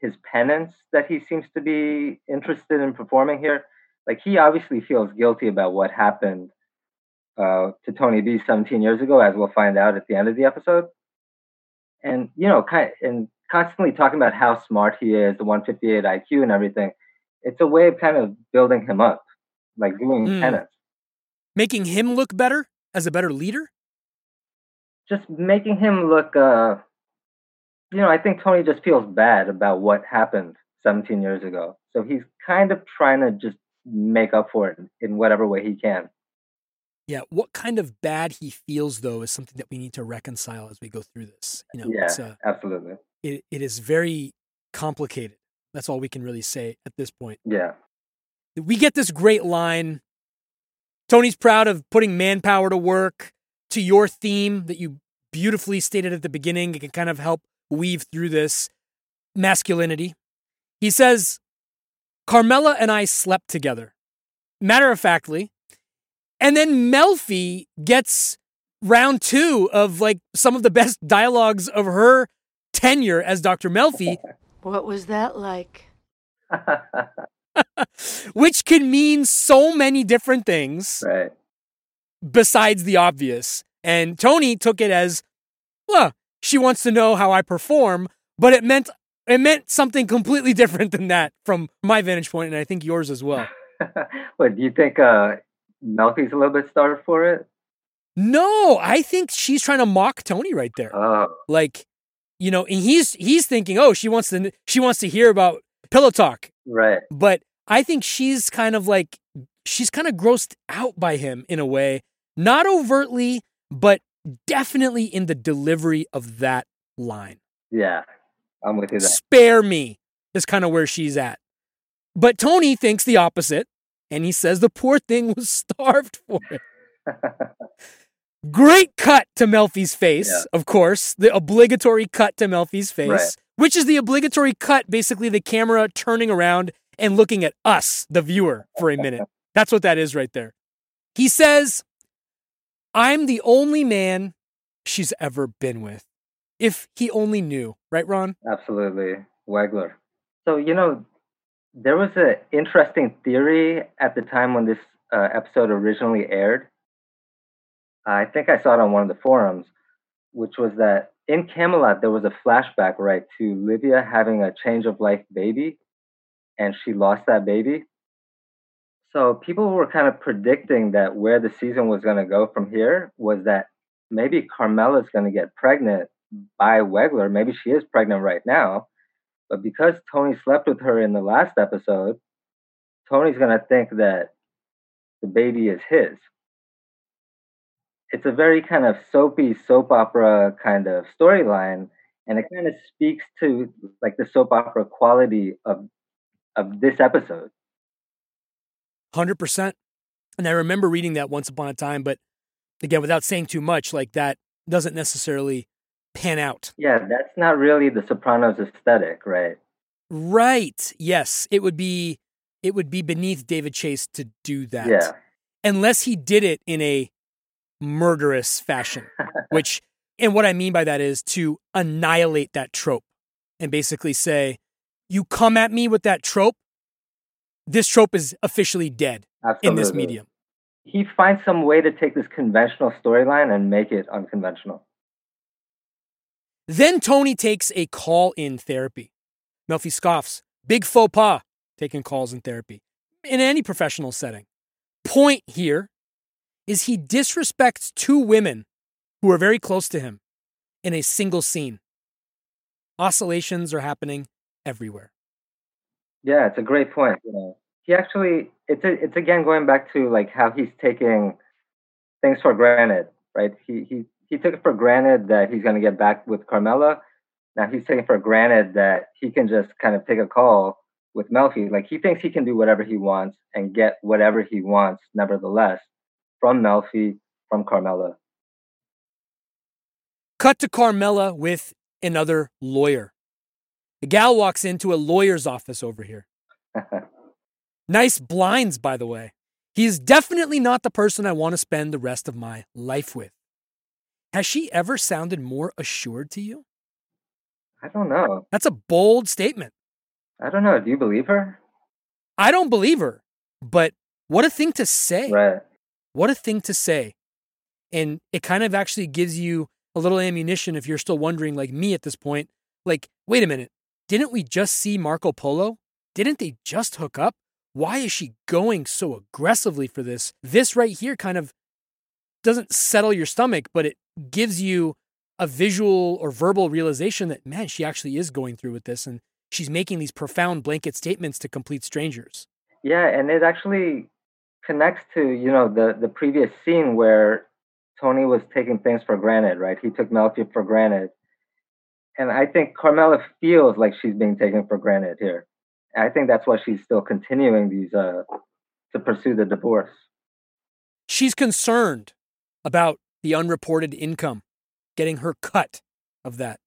his penance that he seems to be interested in performing here. Like he obviously feels guilty about what happened uh, to Tony B 17 years ago, as we'll find out at the end of the episode. And you know, kind and constantly talking about how smart he is, the 158 IQ and everything. It's a way of kind of building him up, like doing Hmm. penance. Making him look better as a better leader. just making him look uh you know i think tony just feels bad about what happened 17 years ago so he's kind of trying to just make up for it in whatever way he can Yeah, what kind of bad he feels though is something that we need to reconcile as we go through this. You know, yeah it's uh, absolutely it, it is very complicated. That's all we can really say at this point. yeah We get this great line. Tony's proud of putting manpower to work to your theme that you beautifully stated at the beginning. It can kind of help weave through this masculinity. He says, Carmela and I slept together. Matter of factly. And then Melfi gets round two of like some of the best dialogues of her tenure as Dr. Melfi, What was that like? which can mean so many different things right besides the obvious. And Tony took it as, well, she wants to know how I perform, but it meant it meant something completely different than that from my vantage point, and I think yours as well. what do you think uh melfi's a little bit starved for it No, I think she's trying to mock Tony right there. oh Like, you know, and he's he's thinking, oh, she wants to she wants to hear about pillow talk, right but I think she's kind of like she's kind of grossed out by him in a way, not overtly, but definitely in the delivery of that line. yeah i'm with you there Spare me is kind of where she's at. But Tony thinks the opposite, and he says the poor thing was starved for it. Great cut to Melfi's face, Yeah. of course, the obligatory cut to Melfi's face, Right. Which is the obligatory cut, basically the camera turning around and looking at us, the viewer, for a minute. That's what that is right there. He says, I'm the only man she's ever been with. If he only knew, right, Ron? Absolutely, Wegler. So you know, there was an interesting theory at the time when this uh, episode originally aired. I think I saw it on one of the forums, which was that in Camelot there was a flashback right to Livia having a change of life baby, and she lost that baby. So people were kind of predicting that where the season was going to go from here was that maybe Carmela's going to get pregnant by Wegler. Maybe she is pregnant right now, but because Tony slept with her in the last episode, Tony's going to think that the baby is his. It's a very kind of soapy soap opera kind of storyline, and it kind of speaks to like the soap opera quality of of this episode. 100%. And I remember reading that once upon a time, but again, without saying too much, like that doesn't necessarily pan out. Yeah, that's not really the Sopranos aesthetic, right? Right. Yes. It would be it would be beneath David Chase to do that. Yeah. Unless he did it in a murderous fashion, which and what I mean by that is to annihilate that trope and basically say, you come at me with that trope, this trope is officially dead Absolutely. in this medium. He finds some way to take this conventional storyline and make it unconventional. Then Tony takes a call in therapy. Melfi scoffs. Big faux pas taking calls in therapy in any professional setting. Point here is he disrespects two women who are very close to him in a single scene. Oscillations are happening everywhere. Yeah, it's a great point. You know, he actually it's a, it's again going back to like how he's taking things for granted, right? He he he took it for granted that he's going to get back with Carmela. Now he's taking for granted that he can just kind of take a call with Melfi. Like he thinks he can do whatever he wants and get whatever he wants, nevertheless, from Melfi, from Carmela. Cut to Carmela with another lawyer. The gal walks into a lawyer's office over here. Nice blinds, by the way. He is definitely not the person I want to spend the rest of my life with. Has she ever sounded more assured to you? I don't know. That's a bold statement. I don't know. Do you believe her? I don't believe her, but what a thing to say. Right. What a thing to say. And it kind of actually gives you a little ammunition if you're still wondering, like me at this point, like, wait a minute, didn't we just see Marco Polo? Didn't they just hook up? Why is she going so aggressively for this? This right here kind of doesn't settle your stomach, but it gives you a visual or verbal realization that, man, she actually is going through with this and she's making these profound blanket statements to complete strangers. Yeah, and it actually connects to you know the the previous scene where Tony was taking things for granted, right? He took Melfi for granted, and I think Carmela feels like she's being taken for granted here. I think that's why she's still continuing these uh to pursue the divorce. She's concerned about the unreported income, getting her cut of that.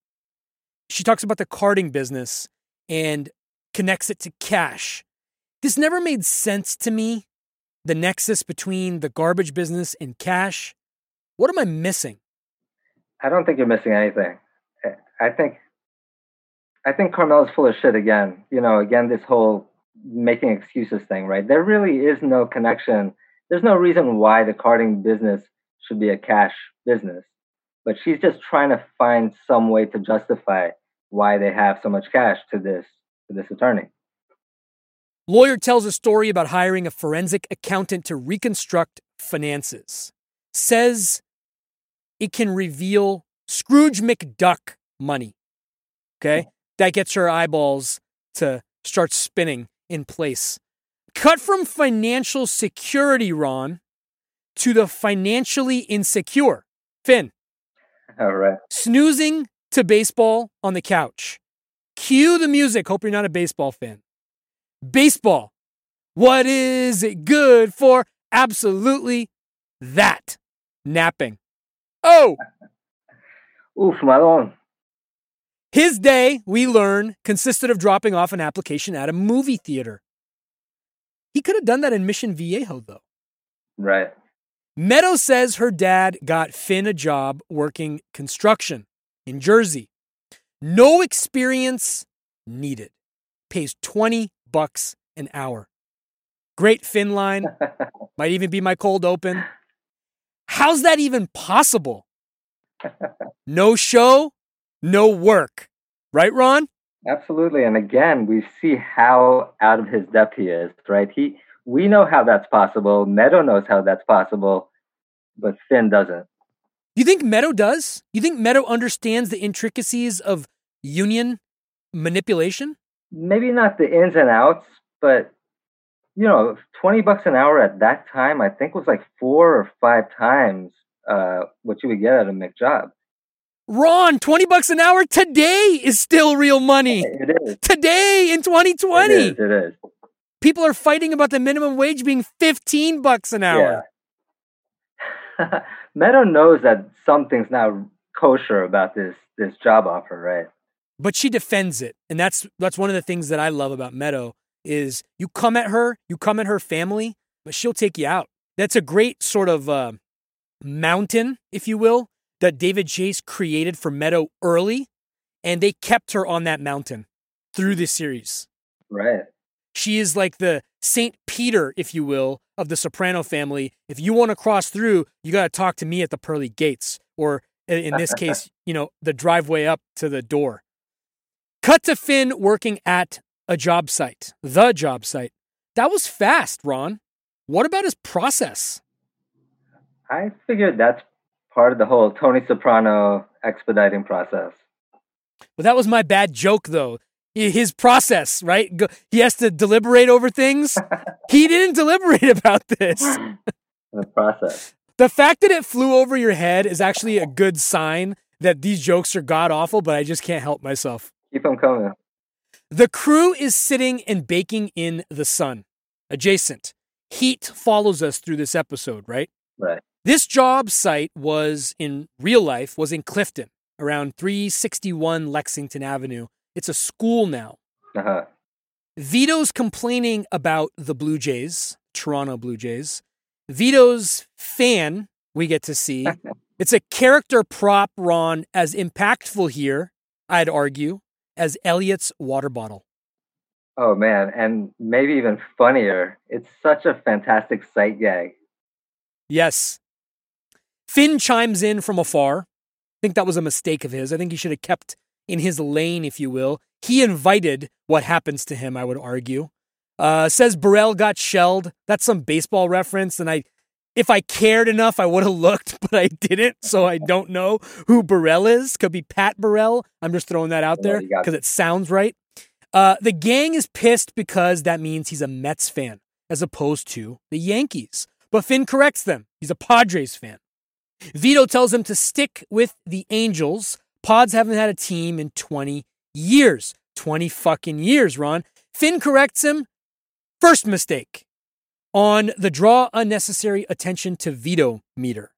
She talks about the carting business and connects it to cash. This never made sense to me, the nexus between the garbage business and cash. What am I missing? I don't think you're missing anything. I- think I think Carmela's full of shit again. You know, again this whole making excuses thing, right? There really is no connection. There's no reason why the carting business should be a cash business. But she's just trying to find some way to justify why they have so much cash to this to this attorney. Lawyer tells a story about hiring a forensic accountant to reconstruct finances. Says it can reveal Scrooge McDuck money. Okay? Hmm. That gets her eyeballs to start spinning in place. Cut from financial security, Ron, to the financially insecure. Finn, All right. snoozing to baseball on the couch. Cue the music. Hope you're not a baseball fan. Baseball. What is it good for? Absolutely that. Napping. Oh, Oof, my Malone. his day, we learn, consisted of dropping off an application at a movie theater. He could have done that in Mission Viejo, though. Right. Meadow says her dad got Finn a job working construction in Jersey. No experience needed. Pays 20 bucks an hour. Great Finn line. Might even be my cold open. How's that even possible? No show, no work. Right, Ron? Absolutely. And again, we see how out of his depth he is, right? He we know how that's possible. Meadow knows how that's possible, but Finn doesn't. You think Meadow does? You think Meadow understands the intricacies of union manipulation? Maybe not the ins and outs, but you know, twenty bucks an hour at that time, I think was like four or five times uh, what you would get at a McJob. Ron, 20 bucks an hour today is still real money. It is. Today in 2020. It is. It is. People are fighting about the minimum wage being 15 bucks an hour. Yeah. Meadow knows that something's not kosher about this this job offer, right? But she defends it. And that's that's one of the things that I love about Meadow is you come at her, you come at her family, but she'll take you out. That's a great sort of uh, mountain, if you will, that David Chase created for Meadow early, and they kept her on that mountain through this series. Right. She is like the Saint Peter, if you will, of the Soprano family. If you want to cross through, you got to talk to me at the pearly gates, or in in this case, you know, the driveway up to the door. Cut to Finn working at a job site, the job site. That was fast, Ron. What about his process? I figured that's part of the whole Tony Soprano expediting process. Well, that was my bad joke, though. His process, right? He has to deliberate over things. he didn't deliberate about this. The process. The fact that it flew over your head is actually a good sign that these jokes are god awful, but I just can't help myself. Keep them coming. The crew is sitting and baking in the sun. Adjacent. Heat follows us through this episode, right? Right. This job site was in real life was in Clifton, around 361 Lexington Avenue. It's a school now. Uh-huh. Vito's complaining about the Blue Jays, Toronto Blue Jays. Vito's fan, we get to see. it's a character prop, Ron, as impactful here, I'd argue, as Elliot's water bottle. Oh man, and maybe even funnier. It's such a fantastic sight gag. Yes. Finn chimes in from afar. I think that was a mistake of his. I think he should have kept in his lane, if you will. He invited what happens to him, I would argue. Uh, says Burrell got shelled. That's some baseball reference, and I, if I cared enough, I would have looked, but I didn't, so I don't know who Burrell is. Could be Pat Burrell. I'm just throwing that out there because it sounds right. Uh, the gang is pissed because that means he's a Mets fan as opposed to the Yankees. But Finn corrects them. He's a Padres fan. Vito tells him to stick with the Angels. Pods haven't had a team in 20 years. 20 fucking years, Ron. Finn corrects him. First mistake on the draw unnecessary attention to Vito meter.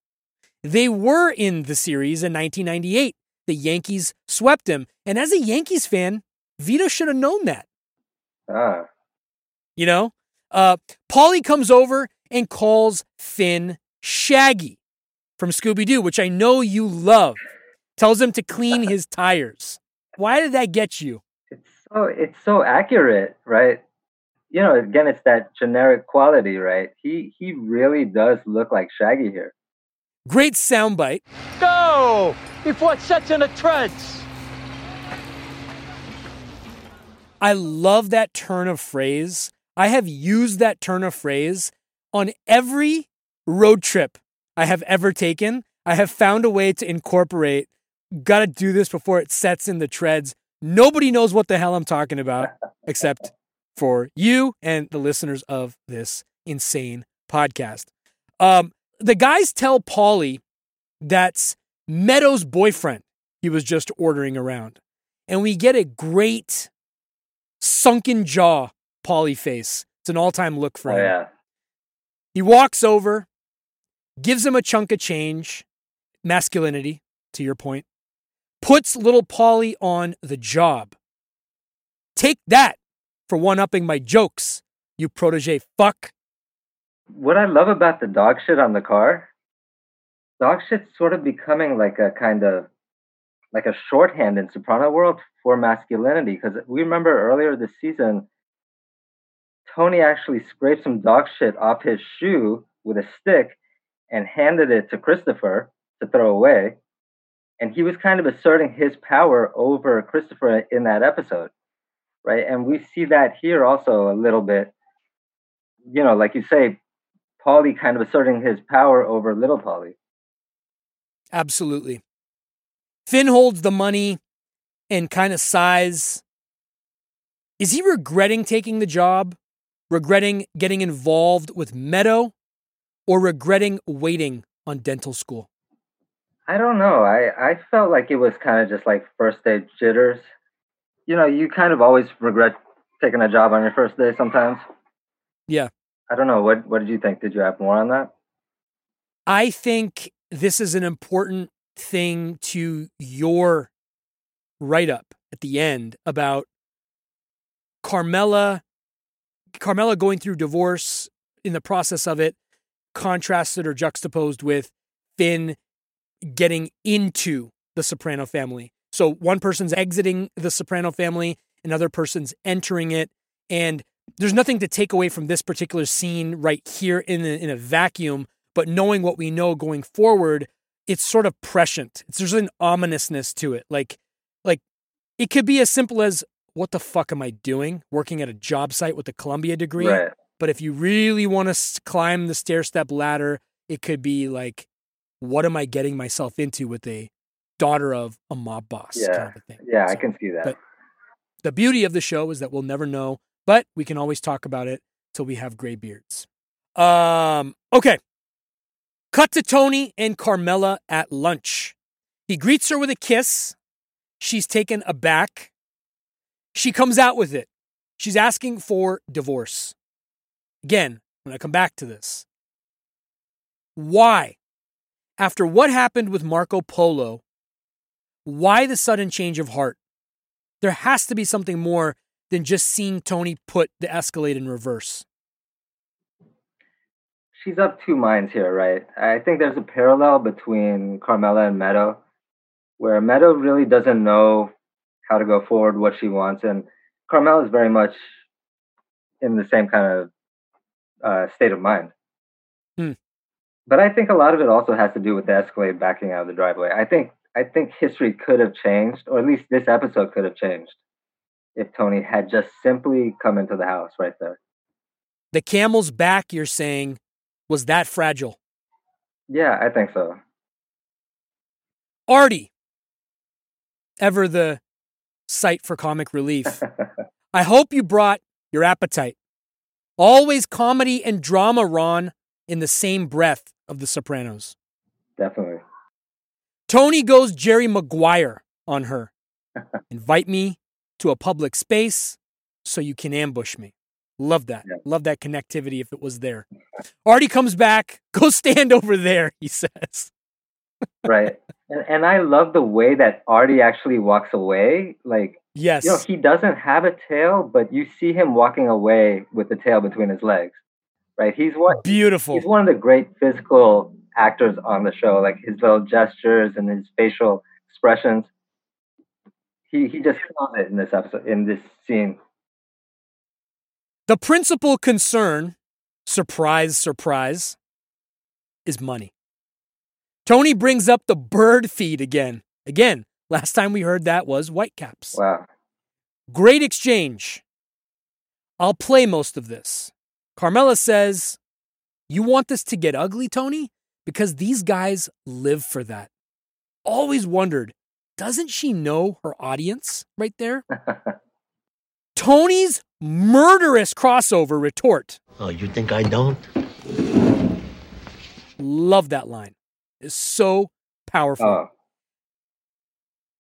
They were in the series in 1998. The Yankees swept him. And as a Yankees fan, Vito should have known that. Ah. You know? Uh, Paulie comes over and calls Finn Shaggy from Scooby Doo, which I know you love. Tells him to clean his tires. Why did that get you? It's so it's so accurate, right? You know, again, it's that generic quality, right? He he really does look like Shaggy here. Great soundbite. Go! Before it sets in the treads. I love that turn of phrase. I have used that turn of phrase on every road trip I have ever taken. I have found a way to incorporate, gotta do this before it sets in the treads. Nobody knows what the hell I'm talking about except for you and the listeners of this insane podcast. Um, the guys tell Paulie that's Meadows' boyfriend he was just ordering around. And we get a great sunken jaw Paulie face It's an all time look for Oh him. yeah. He walks over, gives him a chunk of change, masculinity, to your point, puts little Paulie on the job. Take that for one upping my jokes, you protege fuck. What I love about the dog shit on the car, dog shit's sort of becoming like a kind of like a shorthand in Soprano world for masculinity. Because we remember earlier this season, Tony actually scraped some dog shit off his shoe with a stick and handed it to Christopher to throw away. And he was kind of asserting his power over Christopher in that episode, right? And we see that here also a little bit. You know, like you say, Paulie kind of asserting his power over little Paulie. Absolutely. Finn holds the money and kind of sighs. Is he regretting taking the job? Regretting getting involved with Meadow? Or regretting waiting on dental school? I don't know. I, I felt like it was kind of just like first day jitters. You know, you kind of always regret taking a job on your first day sometimes. Yeah. I don't know. What what did you think? Did you have more on that? I think this is an important thing to your write up at the end about Carmela Carmela going through divorce in the process of it contrasted or juxtaposed with Finn getting into the Soprano family. So one person's exiting the Soprano family, another person's entering it and there's nothing to take away from this particular scene right here in a, in a vacuum but knowing what we know going forward, it's sort of prescient. It's, there's an ominousness to it. Like, like it could be as simple as, "What the fuck am I doing? Working at a job site with a Columbia degree." Right. But if you really want to climb the stair step ladder, it could be like, "What am I getting myself into with a daughter of a mob boss?" Yeah. kind of thing. Yeah, I can see that. the beauty of the show is that we'll never know, but we can always talk about it till we have gray beards. Um, okay. Cut to Tony and Carmela at lunch. He greets her with a kiss. She's taken aback. She comes out with it. She's asking for divorce. Again, when I come back to this. Why? After what happened with Marco Polo, why the sudden change of heart? There has to be something more than just seeing Tony put the Escalade in reverse. She's up two minds here, right? I think there's a parallel between Carmela and Meadow, where Meadow really doesn't know how to go forward, what she wants, and Carmela is very much in the same kind of uh, state of mind. Hmm. But I think a lot of it also has to do with the Escalade backing out of the driveway. I think I think history could have changed, or at least this episode could have changed, if Tony had just simply come into the house right there. The camel's back, you're saying, was that fragile. Yeah, I think so. Artie, ever the site for comic relief. I hope you brought your appetite. Always comedy and drama, Ron, in the same breath of The Sopranos. Definitely. Tony goes Jerry Maguire on her. Invite me to a public space so you can ambush me. Love that. Yeah. Love that connectivity if it was there. Artie comes back. Go stand over there, he says. right. And, and I love the way that Artie actually walks away. Like, Yes. you know, he doesn't have a tail, but you see him walking away with the tail between his legs. Right. He's what Beautiful. he's one of the great physical actors on the show, like his little gestures and his facial expressions. He he just kills it in this episode, in this scene. The principal concern, surprise, surprise, is money. Tony brings up the bird feed again. Again, last time we heard that was Whitecaps. Wow. Great exchange. I'll play most of this. Carmela says, You want this to get ugly, Tony? Because these guys live for that. Always wondered, doesn't she know her audience right there? Tony's murderous crossover retort. Oh, you think I don't? Love that line. It's so powerful. oh,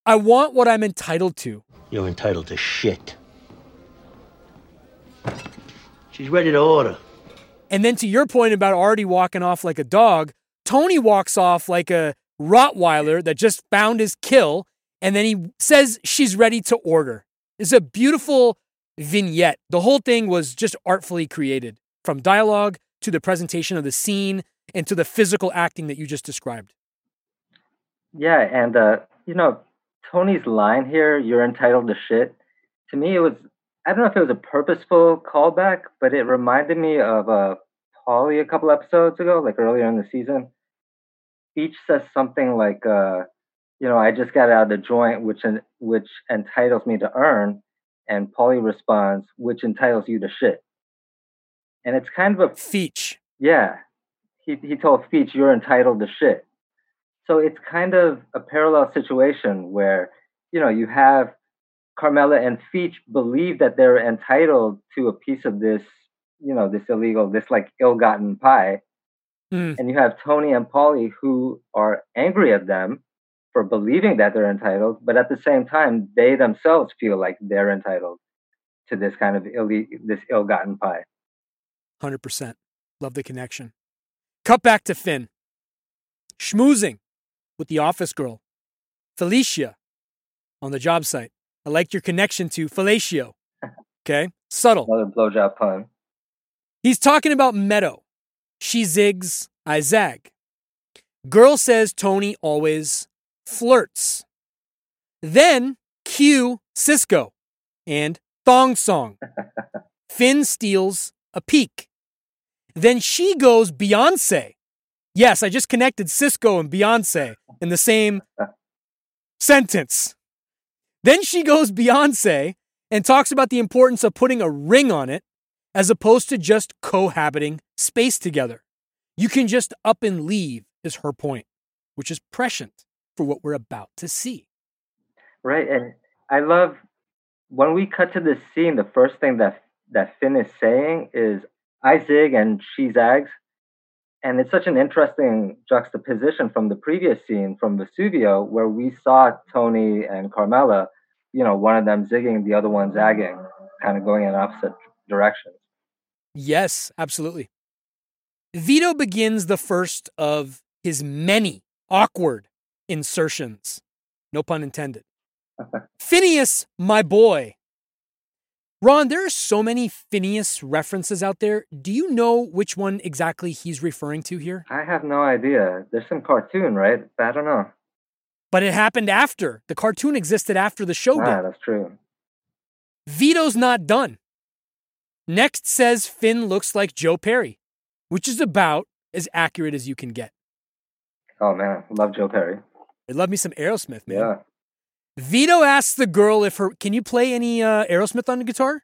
I want what I'm entitled to. You're entitled to shit. She's ready to order. And then to your point about Artie walking off like a dog, Tony walks off like a Rottweiler that just found his kill, and then he says she's ready to order. It's a beautiful vignette. The whole thing was just artfully created from dialogue to the presentation of the scene and to the physical acting that you just described. Yeah, and uh, you know, Tony's line here, you're entitled to shit. To me it was I don't know if it was a purposeful callback, but it reminded me of uh Paulie a couple episodes ago, like earlier in the season. Each says something like uh, you know, I just got out of the joint which which entitles me to earn, and Paulie responds, which entitles you to shit. And it's kind of a Feech. yeah. He he told Feech, you're entitled to shit. So it's kind of a parallel situation where, you know, you have Carmela and Feech believe that they're entitled to a piece of this, you know, this illegal, this like ill-gotten pie. Mm. And you have Tony and Paulie who are angry at them for believing that they're entitled, but at the same time, they themselves feel like they're entitled to this kind of ill this ill-gotten pie. 100%. Love the connection. Cut back to Finn. Schmoozing with the office girl, Felicia, on the job site. I liked your connection to fellatio. Okay? Subtle. Another blowjob pun. He's talking about Meadow. She zigs, I zag. Girl says Tony always flirts. Then cue Sisqó and Thong Song. Finn steals a peek. Then she goes Beyonce. Yes, I just connected Sisqó and Beyonce in the same sentence. Then she goes Beyonce and talks about the importance of putting a ring on it as opposed to just cohabiting space together. You can just up and leave, is her point, which is prescient for what we're about to see. Right, and I love when we cut to this scene. The first thing that that Finn is saying is "I zig" and "she zags," and it's such an interesting juxtaposition from the previous scene from Vesuvio, where we saw Tony and Carmela, you know, one of them zigging, the other one zagging, kind of going in opposite directions. Yes, absolutely. Vito begins the first of his many awkward insertions. No pun intended. Phineas, my boy. Ron, there are so many Phineas references out there. Do you know which one exactly he's referring to here? I have no idea. There's some cartoon, right? I don't know. But it happened after. The cartoon existed after the show Ah, did. that's true. Vito's not done. Next says Finn looks like Joe Perry, which is about as accurate as you can get. Oh man, love Joe Perry. I love me some Aerosmith, man. Yeah. Vito asks the girl if her can you play any uh, Aerosmith on the guitar?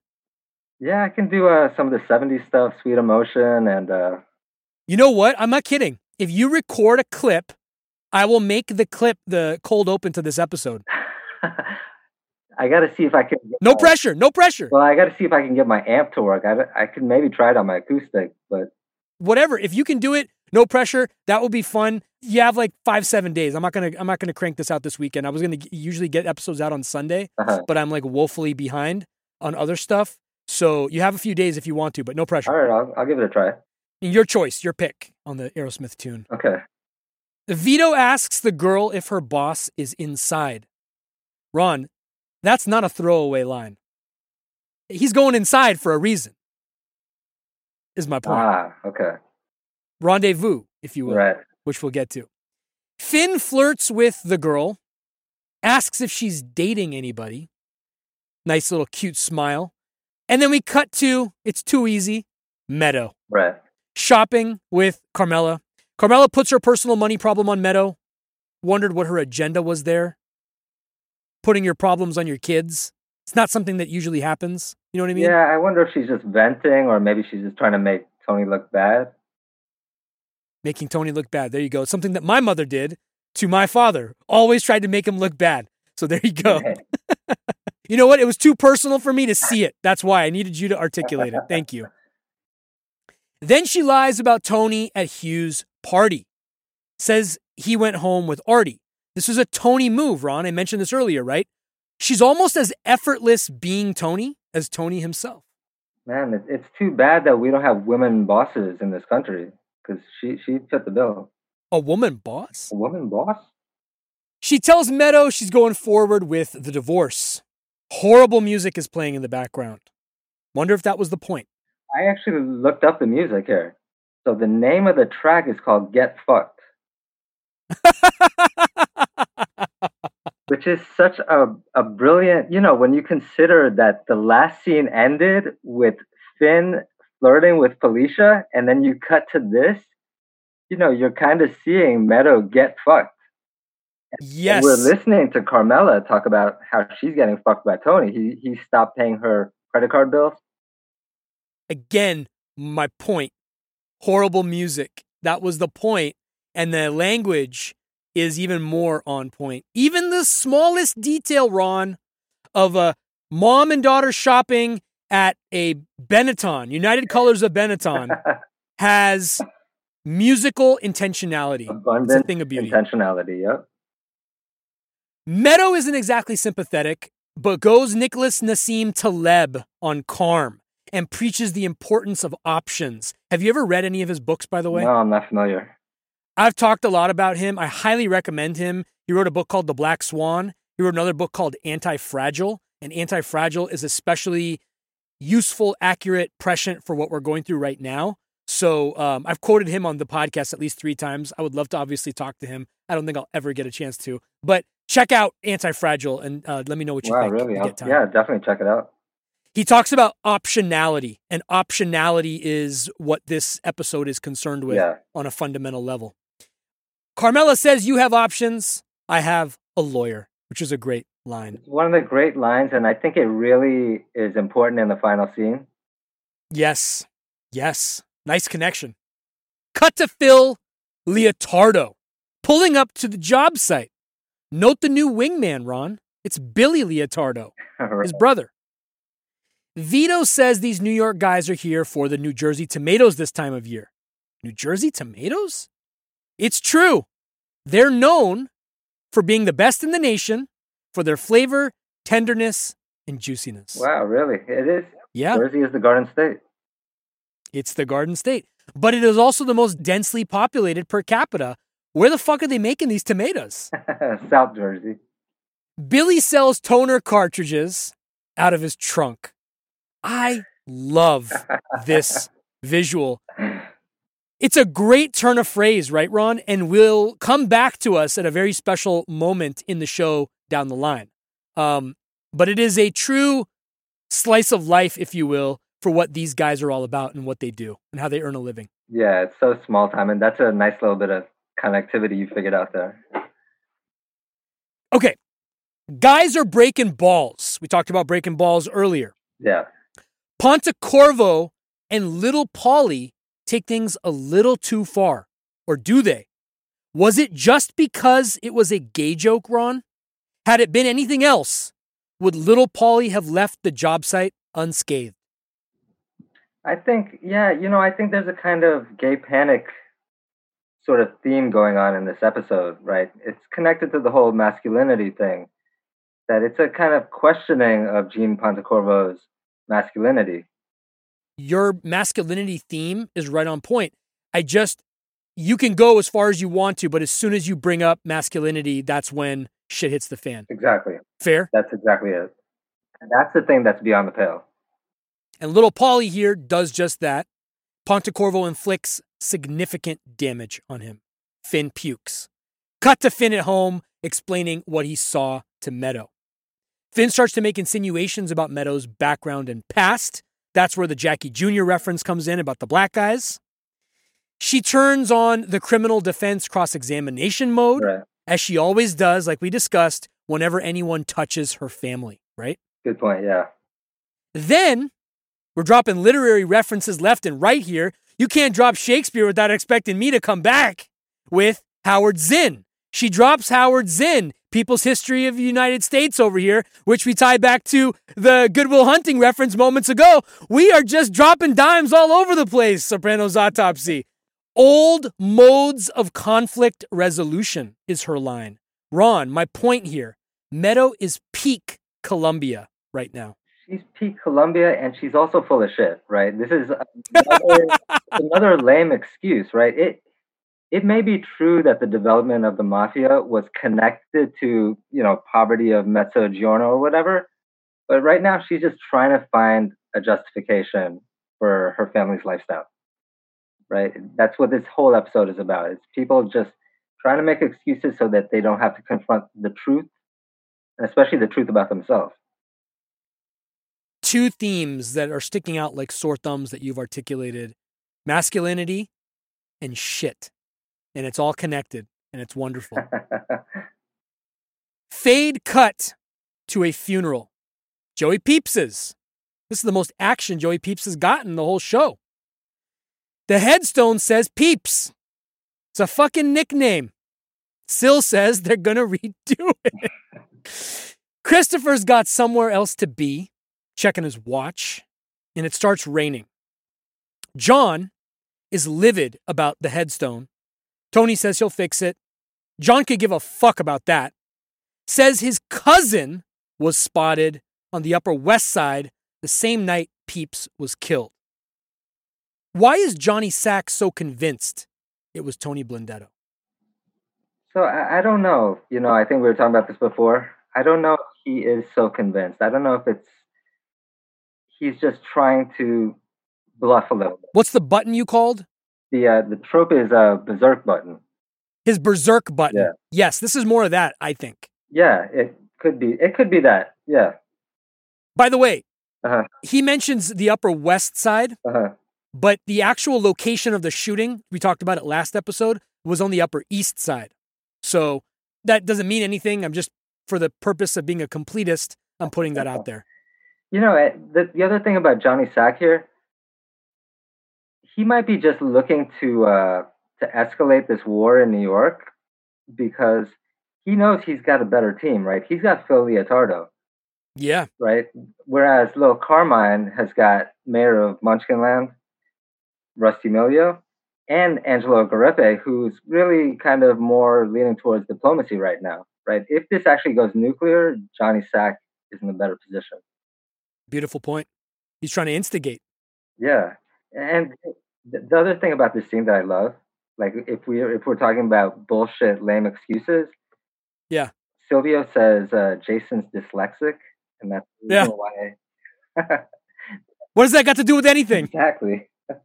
Yeah, I can do uh, some of the 70s stuff, Sweet Emotion, and uh, You know what? I'm not kidding. If you record a clip, I will make the clip the cold open to this episode. I got to see if I can. Get No my- pressure, no pressure. Well, I got to see if I can get my amp to work. I, I could maybe try it on my acoustic, but Whatever. If you can do it, no pressure. That will be fun. You have like five, seven days. I'm not gonna. I'm not gonna crank this out this weekend. I was gonna g- usually get episodes out on Sunday, uh but I'm like woefully behind on other stuff. So you have a few days if you want to, but no pressure. all right, I'll, I'll give it a try. Your choice, your pick on the Aerosmith tune. Okay. Vito asks the girl if her boss is inside. Ron, that's not a throwaway line. He's going inside for a reason, is my point. Ah, okay. Rendezvous, if you will, Right. which we'll get to. Finn flirts with the girl, asks if she's dating anybody. Nice little cute smile. And then we cut to, it's too easy, Meadow. Right. shopping with Carmela. Carmela puts her personal money problem on Meadow. Wondered what her agenda was there. Putting your problems on your kids. It's not something that usually happens. You know what I mean? Yeah, I wonder if she's just venting or maybe she's just trying to make Tony look bad. Making Tony look bad. There you go. Something that my mother did to my father. Always tried to make him look bad. So there you go. You know what? It was too personal for me to see it. That's why I needed you to articulate it. Thank you. Then she lies about Tony at Hugh's party. Says he went home with Artie. This was a Tony move, Ron. I mentioned this earlier, right? She's almost as effortless being Tony as Tony himself. Man, it's too bad that we don't have women bosses in this country because she she fit the bill. A woman boss? A woman boss? She tells Meadow she's going forward with the divorce. Horrible music is playing in the background. Wonder if that was the point. I actually looked up the music here. So the name of the track is called Get Fucked. which is such a, a brilliant, you know, when you consider that the last scene ended with Finn flirting with Felicia, and then you cut to this, you know, you're kind of seeing Meadow get fucked. Yes. And we're listening to Carmela talk about how she's getting fucked by Tony. He he stopped paying her credit card bills. Again, my point. Horrible music. That was the point. And the language is even more on point. Even the smallest detail, Ron, of a mom and daughter shopping at a Benetton, United Colors of Benetton, has musical intentionality. Abundant it's a thing of beauty. Intentionality, yep. Meadow isn't exactly sympathetic, but goes Nicholas Nassim Taleb on Carm and preaches the importance of options. Have you ever read any of his books, by the way? No, I'm not familiar. I've talked a lot about him. I highly recommend him. He wrote a book called The Black Swan. He wrote another book called Anti Fragile. And Anti Fragile is especially useful, accurate, prescient for what we're going through right now. So um, I've quoted him on the podcast at least three times. I would love to obviously talk to him. I don't think I'll ever get a chance to. But check out Anti Fragile and uh, let me know what you wow, think. Really? Yeah, definitely check it out. He talks about optionality, and optionality is what this episode is concerned with yeah. on a fundamental level. Carmela says, You have options. I have a lawyer, which is a great line. One of the great lines, and I think it really is important in the final scene. Yes. Yes. Nice connection. Cut to Phil Leotardo pulling up to the job site. Note the new wingman, Ron. It's Billy Leotardo, his brother. Vito says these New York guys are here for the New Jersey tomatoes this time of year. New Jersey tomatoes? It's true. They're known for being the best in the nation for their flavor, tenderness, and juiciness. Wow, really? It is. Yeah. Jersey is the Garden State. It's the Garden State. But it is also the most densely populated per capita. Where the fuck are they making these tomatoes? South Jersey. Billy sells toner cartridges out of his trunk. I love this visual. It's a great turn of phrase, right, Ron? And will come back to us at a very special moment in the show down the line. Um, but it is a true slice of life, if you will, for what these guys are all about and what they do and how they earn a living. Yeah, it's so small time, and that's a nice little bit of connectivity you figured out there. Okay, guys are breaking balls. We talked about breaking balls earlier. Yeah. Pontecorvo and Little Paulie take things a little too far, or do they? Was it just because it was a gay joke, Ron? Had it been anything else, would Little Paulie have left the job site unscathed? I think, yeah, you know, I think there's a kind of gay panic sort of theme going on in this episode, right? It's connected to the whole masculinity thing, that it's a kind of questioning of Gene Pontecorvo's masculinity. Your masculinity theme is right on point. I just, you can go as far as you want to, but as soon as you bring up masculinity, that's when shit hits the fan. Exactly. Fair? That's exactly it. And that's the thing that's beyond the pale. And little Paulie here does just that. Pontecorvo inflicts significant damage on him. Finn pukes. Cut to Finn at home explaining what he saw to Meadow. Finn starts to make insinuations about Meadow's background and past. That's where the Jackie Jr. reference comes in about the black guys. She turns on the criminal defense cross examination mode, Right. as she always does, like we discussed, whenever anyone touches her family, right? Good point. Yeah. Then we're dropping literary references left and right here. You can't drop Shakespeare without expecting me to come back with Howard Zinn. She drops Howard Zinn, People's History of the United States over here, which we tie back to the Goodwill Hunting reference moments ago. We are just dropping dimes all over the place, Sopranos Autopsy. Old modes of conflict resolution is her line. Ron, my point here Meadow is peak Columbia right now. she's peak Columbia, and she's also full of shit, right? This is another, another lame excuse, right? It it may be true that the development of the mafia was connected to you know poverty of Mezzogiorno or whatever, but right now she's just trying to find a justification for her family's lifestyle. Right? That's what this whole episode is about. It's people just trying to make excuses so that they don't have to confront the truth, and especially the truth about themselves. Two themes that are sticking out like sore thumbs that you've articulated masculinity and shit. And it's all connected and it's wonderful. Fade cut to a funeral. Joey Peeps's. This is the most action Joey Peeps has gotten the whole show. The headstone says Peeps. It's a fucking nickname. Sil says they're going to redo it. Christopher's got somewhere else to be, checking his watch, and it starts raining. John is livid about the headstone. Tony says he'll fix it. John could give a fuck about that. Says his cousin was spotted on the Upper West Side the same night Peeps was killed. Why is Johnny Sack so convinced it was Tony Blundetto? So I, I, don't know. You know, I think we were talking about this before. I don't know if he is so convinced. I don't know if it's he's just trying to bluff a little bit. What's the button you called? The uh, the trope is a berserk button. His berserk button. Yeah. Yes, this is more of that. I think. Yeah, it could be. It could be that. Yeah. By the way, uh-huh. he mentions the Upper West Side, uh-huh. but the actual location of the shooting, we talked about it last episode, was on the Upper East Side. So that doesn't mean anything. I'm just, for the purpose of being a completist, I'm putting that out there. You know, eh, the, the other thing about Johnny Sack here, he might be just looking to uh, to escalate this war in New York because he knows he's got a better team, right? He's got Phil Leotardo. Yeah. Right. Whereas Little Carmine has got mayor of Munchkinland, Rusty Millio, and Angelo Garepe, who's really kind of more leaning towards diplomacy right now. Right. If this actually goes nuclear, Johnny Sack is in a better position. Beautiful point. He's trying to instigate. Yeah. And the other thing about this scene that I love, like if we if we're talking about bullshit, lame excuses, yeah. Silvio says uh, Jason's dyslexic, and that's yeah. why. what does that got to do with anything? Exactly.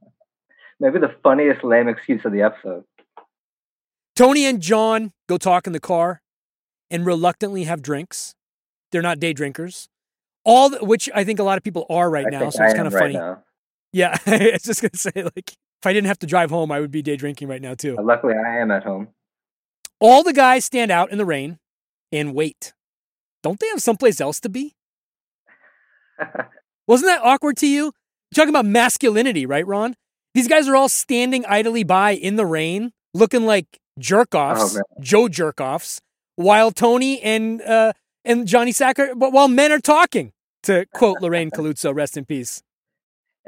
Maybe the funniest lame excuse of the episode. Tony and John go talk in the car and reluctantly have drinks. They're not day drinkers. All the, which I think a lot of people are right I now, so it's kind of right funny. Now. Yeah, I was just gonna say like if I didn't have to drive home, I would be day drinking right now too. luckily, I am at home. All the guys stand out in the rain and wait. Don't they have someplace else to be? Wasn't that awkward to you? You're talking about masculinity, right, Ron? These guys are all standing idly by in the rain, looking like jerk offs, oh, Joe jerk offs, while Tony and uh, and Johnny Sacker, but while men are talking, to quote Lorraine Calluzzo, rest in peace.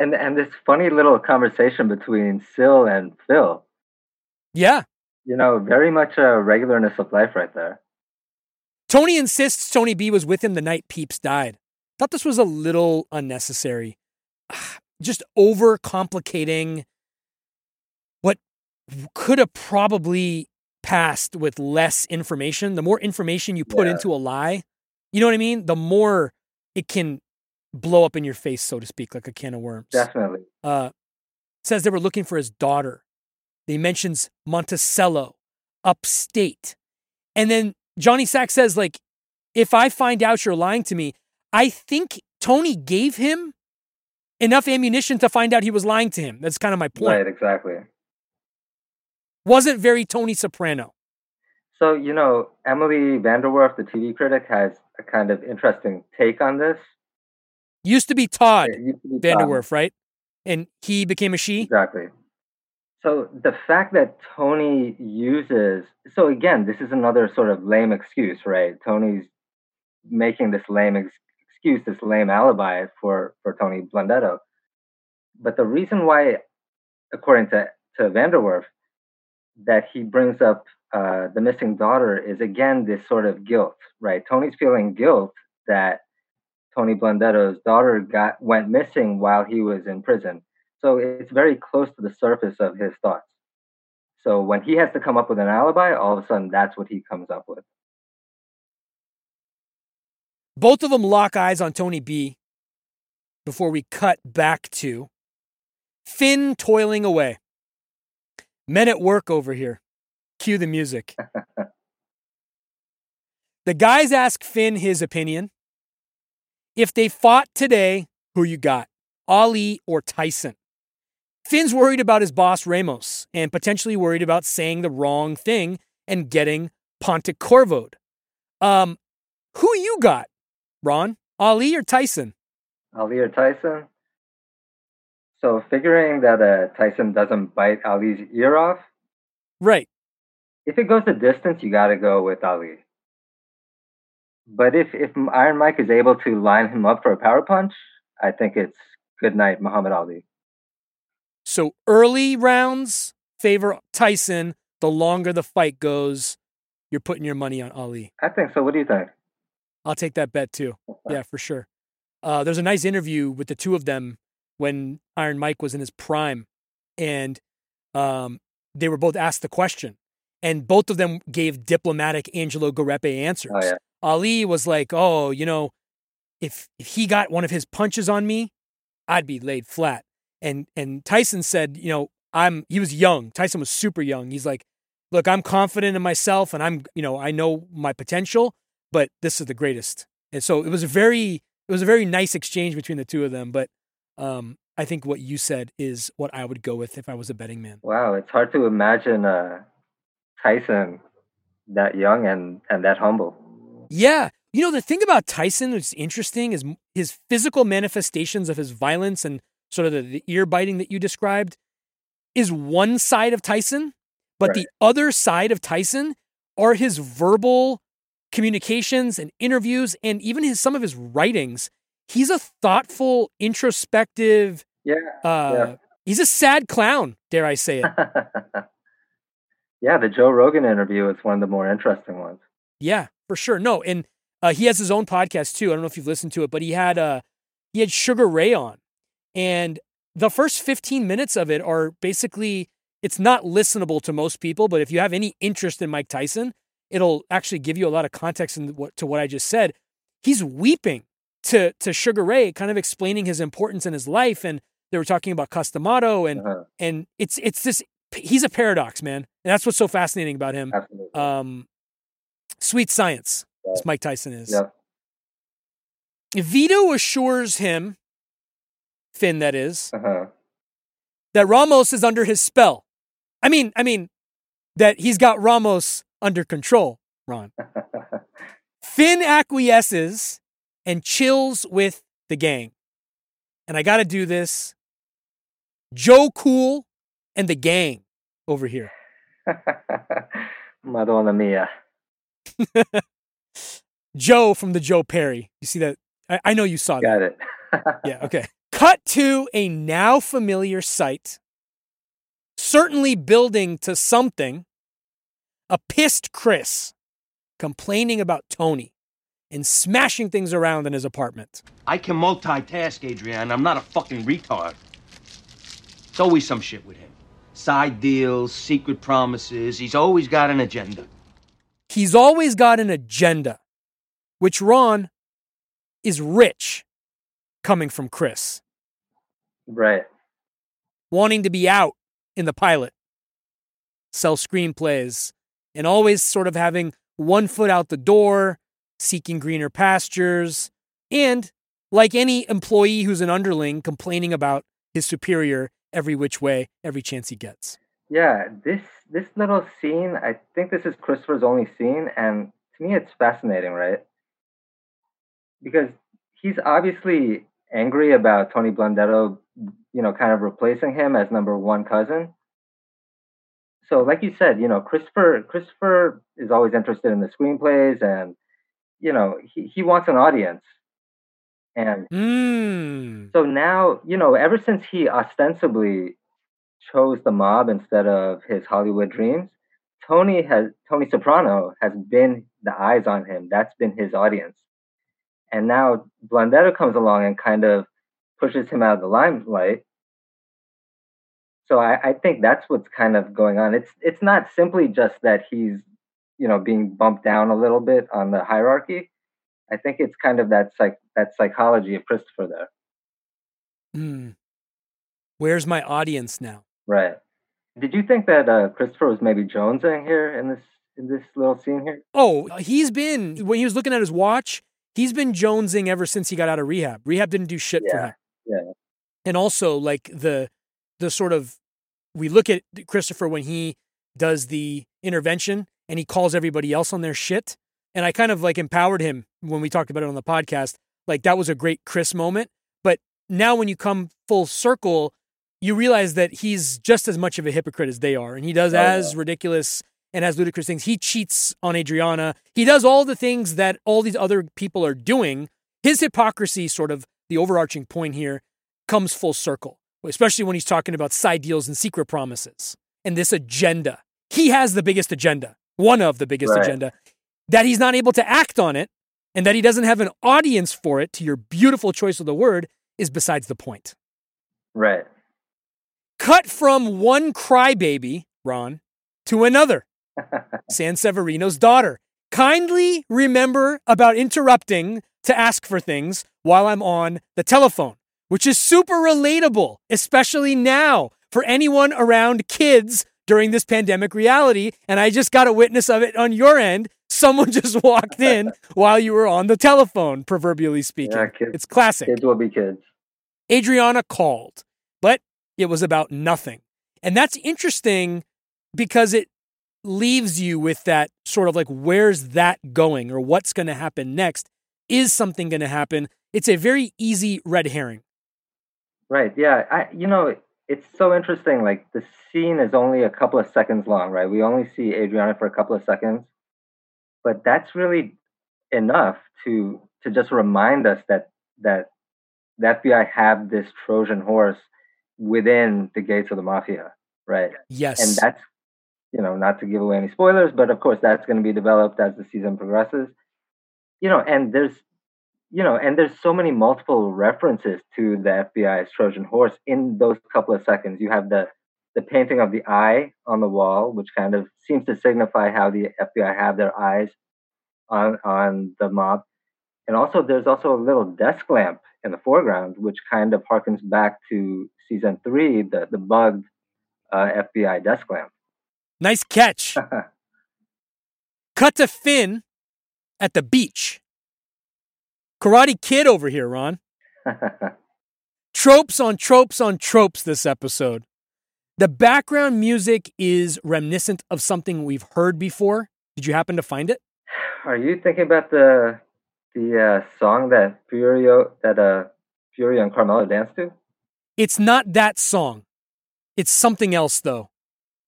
And and this funny little conversation between Sil and Phil. Yeah. You know, very much a regularness of life right there. Tony insists Tony B was with him the night Peeps died. Thought this was a little unnecessary. Just over complicating what could have probably passed with less information. The more information you put yeah. into a lie, you know what I mean? The more it can blow up in your face, so to speak, like a can of worms. Definitely. Uh, says they were looking for his daughter. They mentions Monticello, upstate. And then Johnny Sack says, like, if I find out you're lying to me, I think Tony gave him enough ammunition to find out he was lying to him. That's kind of my point. Right, exactly. Wasn't very Tony Soprano. So, you know, Emily VanDerWerff, the TV critic, has a kind of interesting take on this. Used to be Todd VanDerWerff, right? And he became a she? Exactly. So the fact that Tony uses so again, this is another sort of lame excuse, right? Tony's making this lame ex- excuse, this lame alibi for for Tony Blundetto. But the reason why, according to to VanDerWerff, that he brings up uh, the missing daughter is again this sort of guilt, right? Tony's feeling guilt that Tony Blundetto's daughter got went missing while he was in prison. So it's very close to the surface of his thoughts. So when he has to come up with an alibi, all of a sudden that's what he comes up with. Both of them lock eyes on Tony B before we cut back to Finn toiling away. Men at work over here. Cue the music. the guys ask Finn his opinion. If they fought today, who you got? Ali or Tyson? Finn's worried about his boss Ramos and potentially worried about saying the wrong thing and getting Pontecorvoed. Um, who you got, Ron? Ali or Tyson? Ali or Tyson? So figuring that uh, Tyson doesn't bite Ali's ear off. Right. If it goes the distance, you got to go with Ali. But if if Iron Mike is able to line him up for a power punch, I think it's good night, Muhammad Ali. So early rounds favor Tyson. The longer the fight goes, you're putting your money on Ali. I think so. What do you think? I'll take that bet too. Yeah, for sure. Uh, there's a nice interview with the two of them when Iron Mike was in his prime, and um, they were both asked the question, and both of them gave diplomatic Angelo Garepe answers. Oh, yeah. Ali was like, "Oh, you know, if if he got one of his punches on me, I'd be laid flat." And and Tyson said, "You know, I'm." He was young. Tyson was super young. He's like, "Look, I'm confident in myself, and I'm, you know, I know my potential, but this is the greatest." And so it was a very it was a very nice exchange between the two of them. But um, I think what you said is what I would go with if I was a betting man. Wow, it's hard to imagine uh, Tyson that young and and that humble. Yeah. You know, the thing about Tyson that's interesting is his physical manifestations of his violence and sort of the, the ear biting that you described is one side of Tyson, but Right. the other side of Tyson are his verbal communications and interviews and even his some of his writings. He's a thoughtful, introspective, Yeah. uh, he's a sad clown, dare I say it. yeah, the Joe Rogan interview is one of the more interesting ones. Yeah, for sure. No, and uh, he has his own podcast too. I don't know if you've listened to it, but he had uh, he had Sugar Ray on, and the first fifteen minutes of it are basically it's not listenable to most people. But if you have any interest in Mike Tyson, it'll actually give you a lot of context in what, to what I just said. He's weeping to to Sugar Ray, kind of explaining his importance in his life, and they were talking about Cus D'Amato, and Uh-huh. and it's it's this he's a paradox, man, and that's what's so fascinating about him. Absolutely. Um, sweet science, as Mike Tyson is. yep. Vito assures him, Finn, that is, Uh-huh. that Ramos is under his spell. I mean, I mean, that he's got Ramos under control. Ron. Finn acquiesces and chills with the gang. And I got to do this. Joe Cool and the gang over here. Madonna mia. Joe from the Joe Perry. You see that? I, I know you saw that. Got it. Yeah, okay. Cut to a now familiar sight, certainly building to something. A pissed Chris complaining about Tony and smashing things around in his apartment. I can multitask, Adrian. I'm not a fucking retard. It's always some shit with him. Side deals, secret promises. He's always got an agenda. He's always got an agenda, which Ron is rich coming from Chris, Right. wanting to be out in the pilot, sell screenplays, and always sort of having one foot out the door, seeking greener pastures, and like any employee who's an underling, complaining about his superior every which way, every chance he gets. Yeah, this this little scene, I think this is Christopher's only scene, and to me it's fascinating, right? Because he's obviously angry about Tony Blundetto, you know, kind of replacing him as number one cousin. So, like you said, you know, Christopher Christopher is always interested in the screenplays, and you know, he, he wants an audience. And Mmm. so now, you know, ever since he ostensibly chose the mob instead of his Hollywood dreams, Tony has Tony Soprano has been the eyes on him. That's been his audience. and now Blundetto comes along and kind of pushes him out of the limelight. So I, I think that's what's kind of going on. It's it's not simply just that he's you know being bumped down a little bit on the hierarchy. I think it's kind of that psych that psychology of Christopher there. Hmm. Where's my audience now? Right. Did you think that uh, Christopher was maybe jonesing here in this in this little scene here? Oh, he's been when he was looking at his watch. He's been jonesing ever since he got out of rehab. Rehab didn't do shit for him. Yeah. and also like the the sort of we look at Christopher when he does the intervention and he calls everybody else on their shit and I kind of like empowered him when we talked about it on the podcast like that was a great Chris moment but now when you come full circle you realize that he's just as much of a hypocrite as they are and he does Oh, as ridiculous and as ludicrous things he cheats on Adriana he does all the things that all these other people are doing his hypocrisy sort of the overarching point here comes full circle, especially when he's talking about side deals and secret promises and this agenda. He has the biggest agenda, one of the biggest Right. agenda, that he's not able to act on it and that he doesn't have an audience for it, to your beautiful choice of the word, is besides the point. Right. Cut from one crybaby, Ron, to another. Sanseverino's daughter. Kindly remember about interrupting to ask for things while I'm on the telephone, which is super relatable, especially now for anyone around kids during this pandemic reality. And I just got a witness of it on your end. Someone just walked in while you were on the telephone, proverbially speaking. Yeah, kids, It's classic. kids will be kids. Adriana called, it was about nothing. And that's interesting because it leaves you with that sort of like, where's that going or what's going to happen next? Is something going to happen? It's a very easy red herring. Right. Yeah. I. You know, it's so interesting. Like the scene is only a couple of seconds long, right? We only see Adriana for a couple of seconds, but that's really enough to to just remind us that that the FBI have this Trojan horse within the gates of the mafia, right? Yes. And that's you know not to give away any spoilers, but of course that's going to be developed as the season progresses. You know, and there's you know, and there's so many multiple references to the FBI's Trojan horse in those couple of seconds. You have the the painting of the eye on the wall, which kind of seems to signify how the FBI have their eyes on on the mob. And also, there's also a little desk lamp in the foreground, which kind of harkens back to season three, the the bugged uh, FBI desk lamp. nice catch. Cut to Finn at the beach. Karate Kid over here, Ron. Tropes on tropes on tropes this episode. The background music is reminiscent of something we've heard before. Did you happen to find it? Are you thinking about the the uh, song that Furio that uh Furio and Carmela danced to? It's not that song. It's something else, though.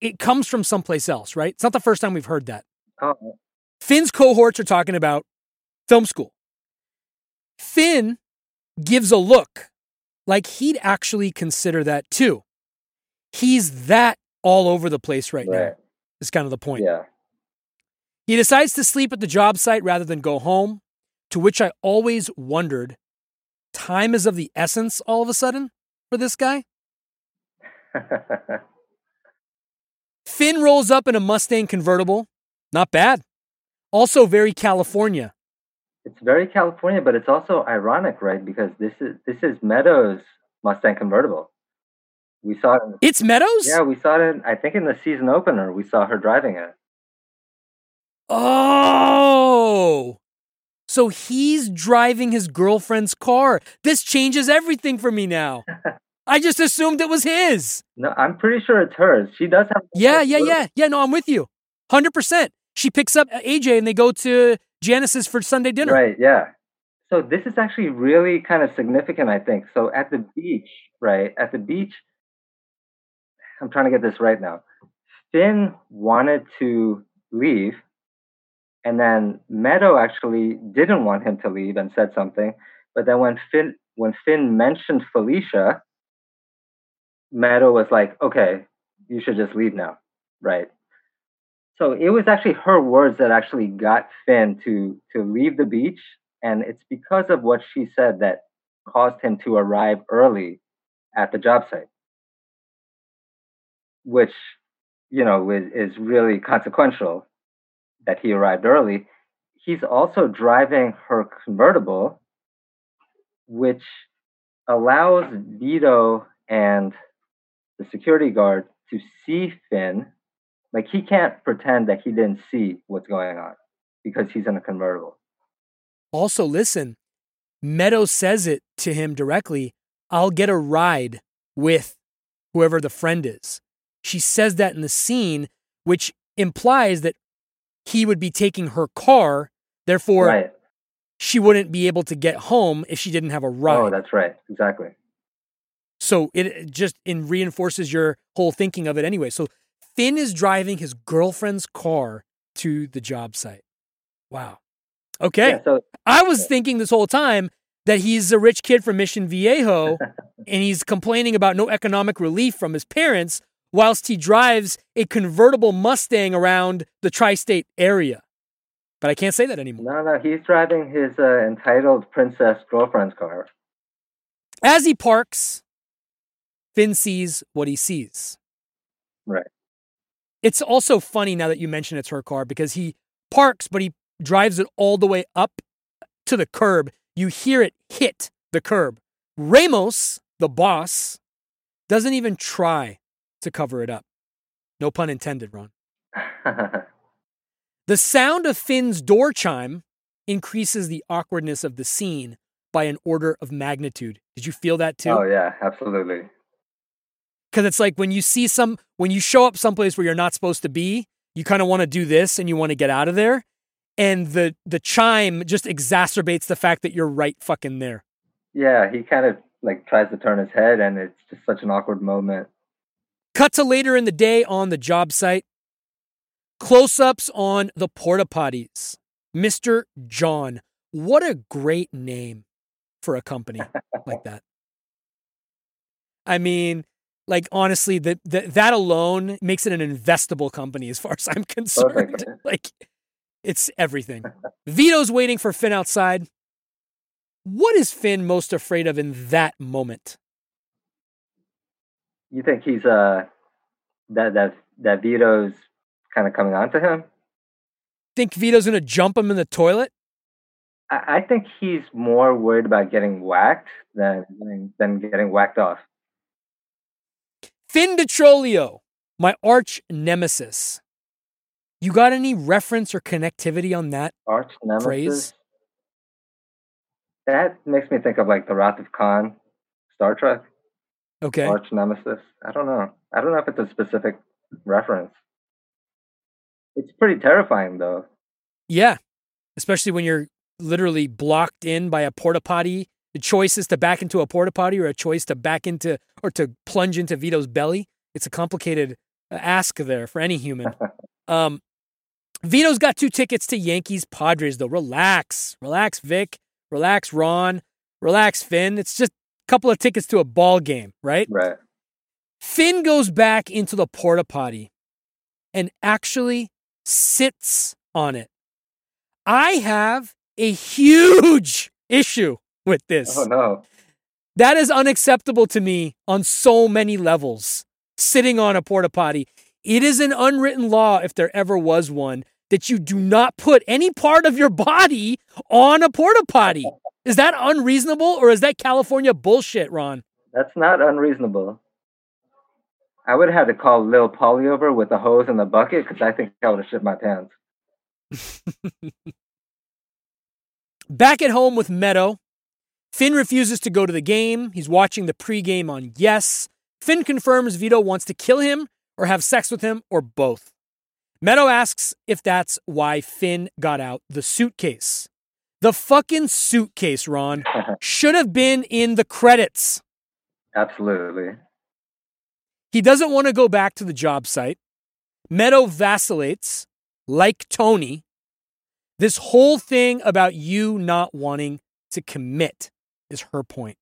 It comes from someplace else, right? It's not the first time we've heard that. Oh, Finn's cohorts are talking about film school. Finn gives a look like he'd actually consider that too. He's that all over the place right, now, right. is kind of the point. Yeah. He decides to sleep at the job site rather than go home, to which I always wondered time is of the essence all of a sudden for this guy. Finn rolls up in a Mustang convertible. Not bad. Also very California. it's very California, but it's also ironic, right? Because this is this is Meadows Mustang convertible. We saw it. In, It's Meadows? yeah, we saw it. In, I think in the season opener, we saw her driving it. Oh. So he's driving his girlfriend's car. This changes everything for me now. I just assumed it was his. No, I'm pretty sure it's hers. She does have. Yeah, yeah, yeah. Yeah, no, I'm with you. 100%. She picks up uh, AJ and they go to Janice's for Sunday dinner. Right. Yeah. So this is actually really kind of significant, I think. So at the beach, right? At the beach, I'm trying to get this right now. Finn wanted to leave, and then Meadow actually didn't want him to leave and said something. But then when Finn when Finn mentioned Felicia, Meadow was like, "Okay, you should just leave now." Right. So it was actually her words that actually got Finn to to leave the beach And it's because of what she said that caused him to arrive early at the job site, which, you know, is, is really consequential that he arrived early. He's also driving her convertible, which allows Vito and the security guard to see Finn. Like he can't pretend that he didn't see what's going on because he's in a convertible. Also, listen, Meadow says it to him directly I'll get a ride with whoever the friend is. She says that in the scene, which implies that he would be taking her car. Therefore, right. she wouldn't be able to get home if she didn't have a oh, ride. Oh, that's right. Exactly. So it just it reinforces your whole thinking of it anyway. So Finn is driving his girlfriend's car to the job site. Wow. Okay. Yeah, so I was thinking this whole time that he's a rich kid from Mission Viejo and he's complaining about no economic relief from his parents whilst he drives a convertible Mustang around the tri state area. But I can't say that anymore. no, no, he's driving his uh, entitled princess girlfriend's car. As he parks, Finn sees what he sees. Right. It's also funny now that you mention it's her car because he parks, but he drives it all the way up to the curb. You hear it hit the curb. Ramos, the boss, doesn't even try to cover it up. No pun intended, Ron. The sound of Finn's door chime increases the awkwardness of the scene by an order of magnitude. Did you feel that too? oh yeah, absolutely. Because it's like when you see some when you show up someplace where you're not supposed to be you kind of want to do this and you want to get out of there and the the chime just exacerbates the fact that you're right fucking there. Yeah, he kind of like tries to turn his head, and it's just such an awkward moment. cut to later in the day on the job site. Close-ups on the porta potties. Mr john what a great name for a company like that. I mean like honestly that that that alone makes it an investable company as far as i'm concerned Perfect. like it's everything vito's waiting for finn outside what is finn most afraid of in that moment You think he's uh that that that Vito's kind of coming on to him? think vito's gonna jump him in the toilet I, I think he's more worried about getting whacked than than getting whacked off. Finn detrolio my arch nemesis you got any reference or connectivity on that Arch nemesis. Phrase? That makes me think of like the Wrath of Khan, Star Trek. okay Arch nemesis. I don't know. I don't know if it's a specific reference. It's pretty terrifying though. Yeah, especially when you're literally blocked in by a porta potty. The choice is to back into a porta potty or a choice to back into or to plunge into Vito's belly. It's a complicated uh, ask there for any human. Um, Vito's got two tickets to Yankees Padres though. Relax, relax, Vic. Relax, Ron. Relax, Finn. It's just a couple of tickets to a ball game, right? Right. Finn goes back into the porta potty and actually sits on it. I have a huge issue with this. Oh no. That is unacceptable to me on so many levels. Sitting on a porta potty. It is an unwritten law, if there ever was one, that you do not put any part of your body on a porta potty. Is that unreasonable or is that California bullshit, Ron? That's not unreasonable. I would have had to call Lil Paulie over with a hose and a bucket because I think I would have shit my pants. Back at home with Meadow, Finn refuses to go to the game. He's watching the pregame on Yes. Finn confirms Vito wants to kill him or have sex with him or both. Meadow asks if that's why Finn got out the suitcase. The fucking suitcase, Ron, should have been in the credits. Absolutely. He doesn't want to go back to the job site. Meadow vacillates like Tony. This whole thing about you not wanting to commit is her point.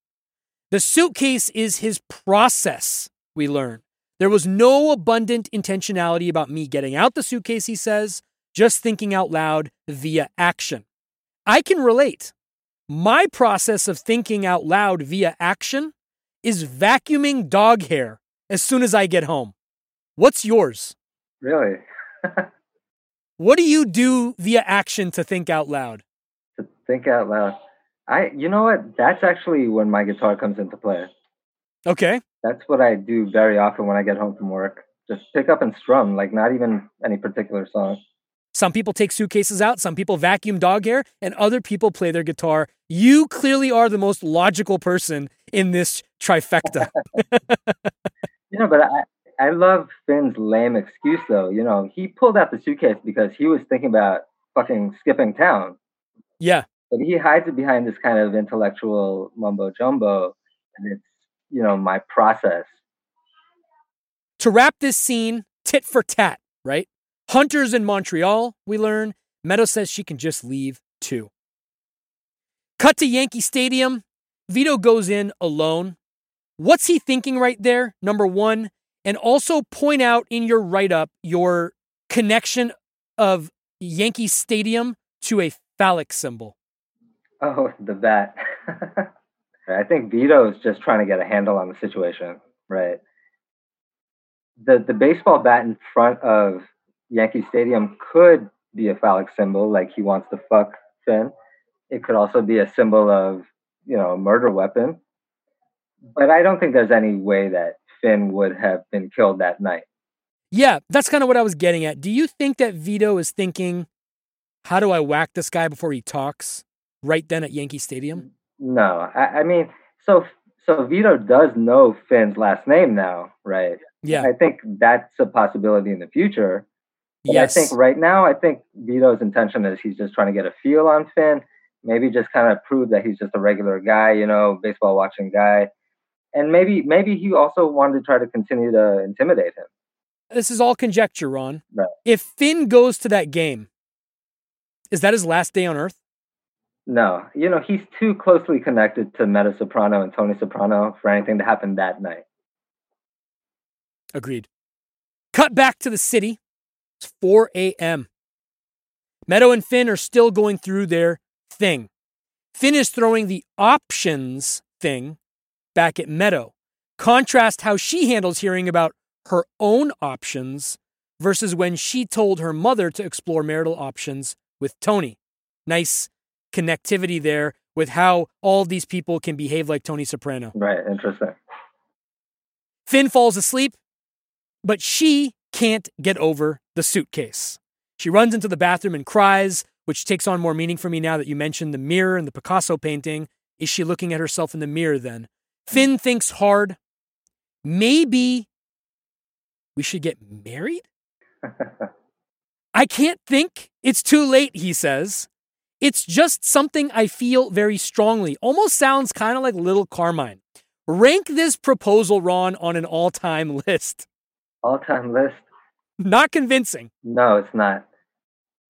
The suitcase is his process, we learn. There was no abundant intentionality about me getting out the suitcase, he says, just thinking out loud via action. I can relate. My process of thinking out loud via action is vacuuming dog hair as soon as I get home. What's yours? Really? What do you do via action to think out loud? to think out loud. I, you know what? That's actually when my guitar comes into play. Okay. That's what I do very often when I get home from work. Just pick up and strum, like not even any particular song. Some people take suitcases out, some people vacuum dog hair, and other people play their guitar. You clearly are the most logical person in this trifecta. You know, but I, I love Finn's lame excuse though. You know, he pulled out the suitcase because he was thinking about fucking skipping town. yeah. But he hides it behind this kind of intellectual mumbo jumbo, and it's you know my process. To wrap this scene, tit for tat, right? Hunters in Montreal, we learn. Meadow says she can just leave too. Cut to Yankee Stadium. Vito goes in alone. What's he thinking right there? Number one. And also point out in your write up your connection of Yankee Stadium to a phallic symbol. Oh, the bat. I think Vito is just trying to get a handle on the situation, right? The the baseball bat in front of Yankee Stadium could be a phallic symbol, like he wants to fuck Finn. It could also be a symbol of, you know, a murder weapon. But I don't think there's any way that Finn would have been killed that night. Yeah, that's kind of what I was getting at. Do you think that Vito is thinking, how do I whack this guy before he talks right then at Yankee Stadium? No, I, I mean, so so Vito does know Finn's last name now, right? Yeah. I think that's a possibility in the future. But yes. I think right now, I think Vito's intention is he's just trying to get a feel on Finn, maybe just kind of prove that he's just a regular guy, you know, baseball watching guy. And maybe maybe he also wanted to try to continue to intimidate him. this is all conjecture, Ron. Right. If Finn goes to that game, is that his last day on Earth? No, you know, he's too closely connected to Meadow Soprano and Tony Soprano for anything to happen that night. Agreed. Cut back to the city. It's 4 a.m. Meadow and Finn are still going through their thing. Finn is throwing the options thing back at Meadow. Contrast how she handles hearing about her own options versus when she told her mother to explore marital options with Tony. Nice connectivity there with how all these people can behave like Tony Soprano. Right, interesting. Finn falls asleep, but she can't get over the suitcase. She runs into the bathroom and cries, which takes on more meaning for me now that you mentioned the mirror and the Picasso painting. Is she looking at herself in the mirror then? Finn thinks hard. Maybe we should get married? I can't think. It's too late, he says. It's just something I feel very strongly. Almost sounds kind of like Little Carmine. Rank this proposal, Ron, on an all time list. All time list. Not convincing. No, it's not.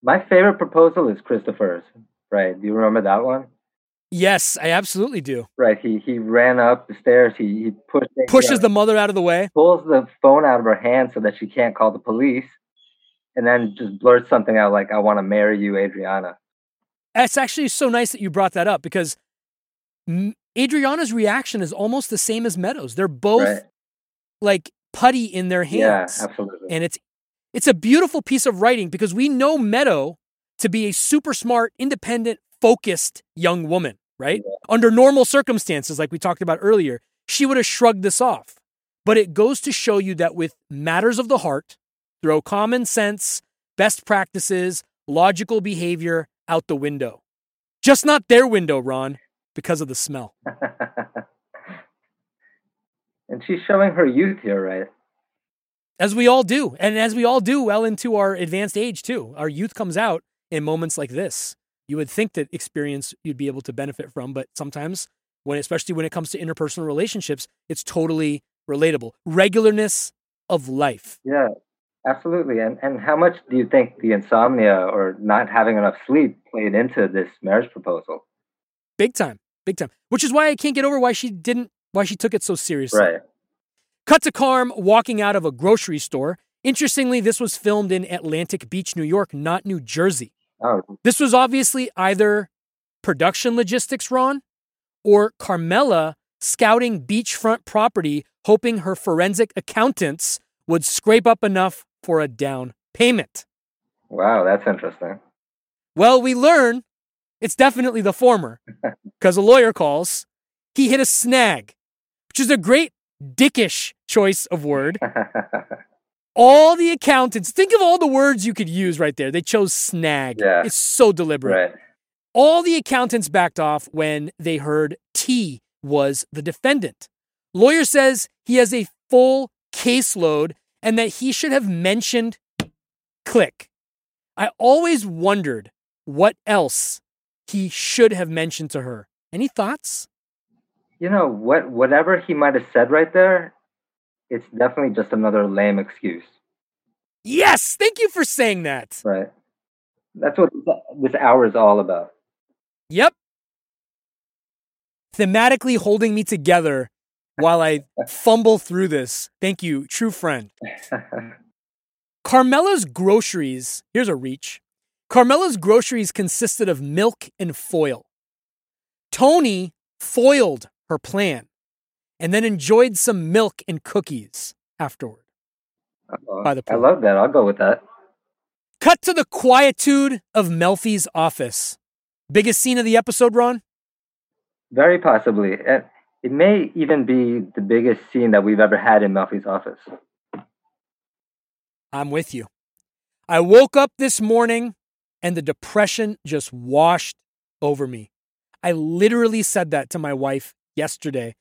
My favorite proposal is Christopher's. Right. Do you remember that one? Yes, I absolutely do. Right. He he ran up the stairs. He he pushed Pushes the mother out of the way. pulls the phone out of her hand so that she can't call the police, and then just blurts something out like, "I want to marry you, Adriana." It's actually so nice that you brought that up because Adriana's reaction is almost the same as Meadows. They're both Right. like putty in their Yeah, hands. absolutely. And it's it's a beautiful piece of writing because we know Meadow to be a super smart, independent, focused young woman, right? Under normal circumstances, like we talked about earlier, she would have shrugged this off. But it goes to show you that with matters of the heart, throw common sense, best practices, logical behavior out the window. Just not their window, Ron, because of the smell. and she's showing her youth here, right? As we all do, and as we all do well into our advanced age too. Our youth comes out in moments like this. You would think that experience you'd be able to benefit from, but sometimes when especially when it comes to interpersonal relationships, it's totally relatable. Regularness of life. Yeah, absolutely. And and how much do you think the insomnia or not having enough sleep played into this marriage proposal? Big time. Big time. Which is why I can't get over why she didn't why she took it so seriously. Right. Cut to Carm walking out of a grocery store. Interestingly, this was filmed in Atlantic Beach, New York, not New Jersey. Oh, This was obviously either production logistics, Ron? Or Carmela scouting beachfront property, hoping her forensic accountants would scrape up enough for a down payment? Wow, that's interesting. Well, we learn it's definitely the former because a lawyer calls. He hit a snag, which is a great dickish choice of word. all the accountants, think of all the words you could use right there. They chose snag. Yeah. It's so deliberate. right. All the accountants backed off when they heard T was the defendant. Lawyer says he has a full caseload and that he should have mentioned click. I always wondered what else he should have mentioned to her. Any thoughts? You know what? Whatever he might have said right there, it's definitely just another lame excuse, Yes, thank you for saying that. right? That's what this hour is all about. Yep. Thematically holding me together while I fumble through this. Thank you, true friend. Carmela's groceries, here's a reach. Carmela's groceries consisted of milk and foil. Tony foiled her plan and then enjoyed some milk and cookies afterward. Uh-oh. By the I love that. I'll go with that. Cut to the quietude of Melfi's office. Biggest scene of the episode, Ron? Very possibly. It may even be the biggest scene that we've ever had in Melfi's office. I'm with you. I woke up this morning and the depression just washed over me. I literally said that to my wife yesterday.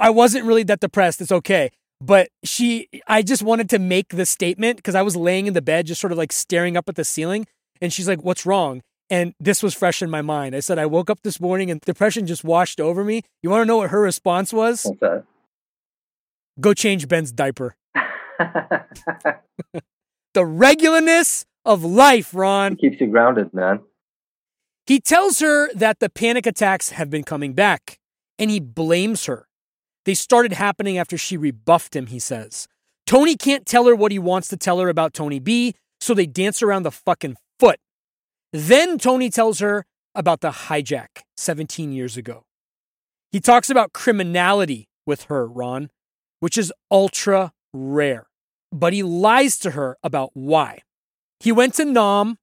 I wasn't really that depressed. It's okay. But she, I just wanted to make the statement because I was laying in the bed, just sort of like staring up at the ceiling. And she's like, What's wrong? And this was fresh in my mind. I said, I woke up this morning and depression just washed over me. You want to know what her response was? Go change Ben's diaper. The regularness of life, Ron. Keeps you grounded, man. He tells her that the panic attacks have been coming back, and he blames her. They started happening after she rebuffed him, he says. Tony can't tell her what he wants to tell her about Tony B, so they dance around the fucking. Then Tony tells her about the hijack 17 years ago. He talks about criminality with her, Ron, which is ultra rare. But he lies to her about why. He went to Nam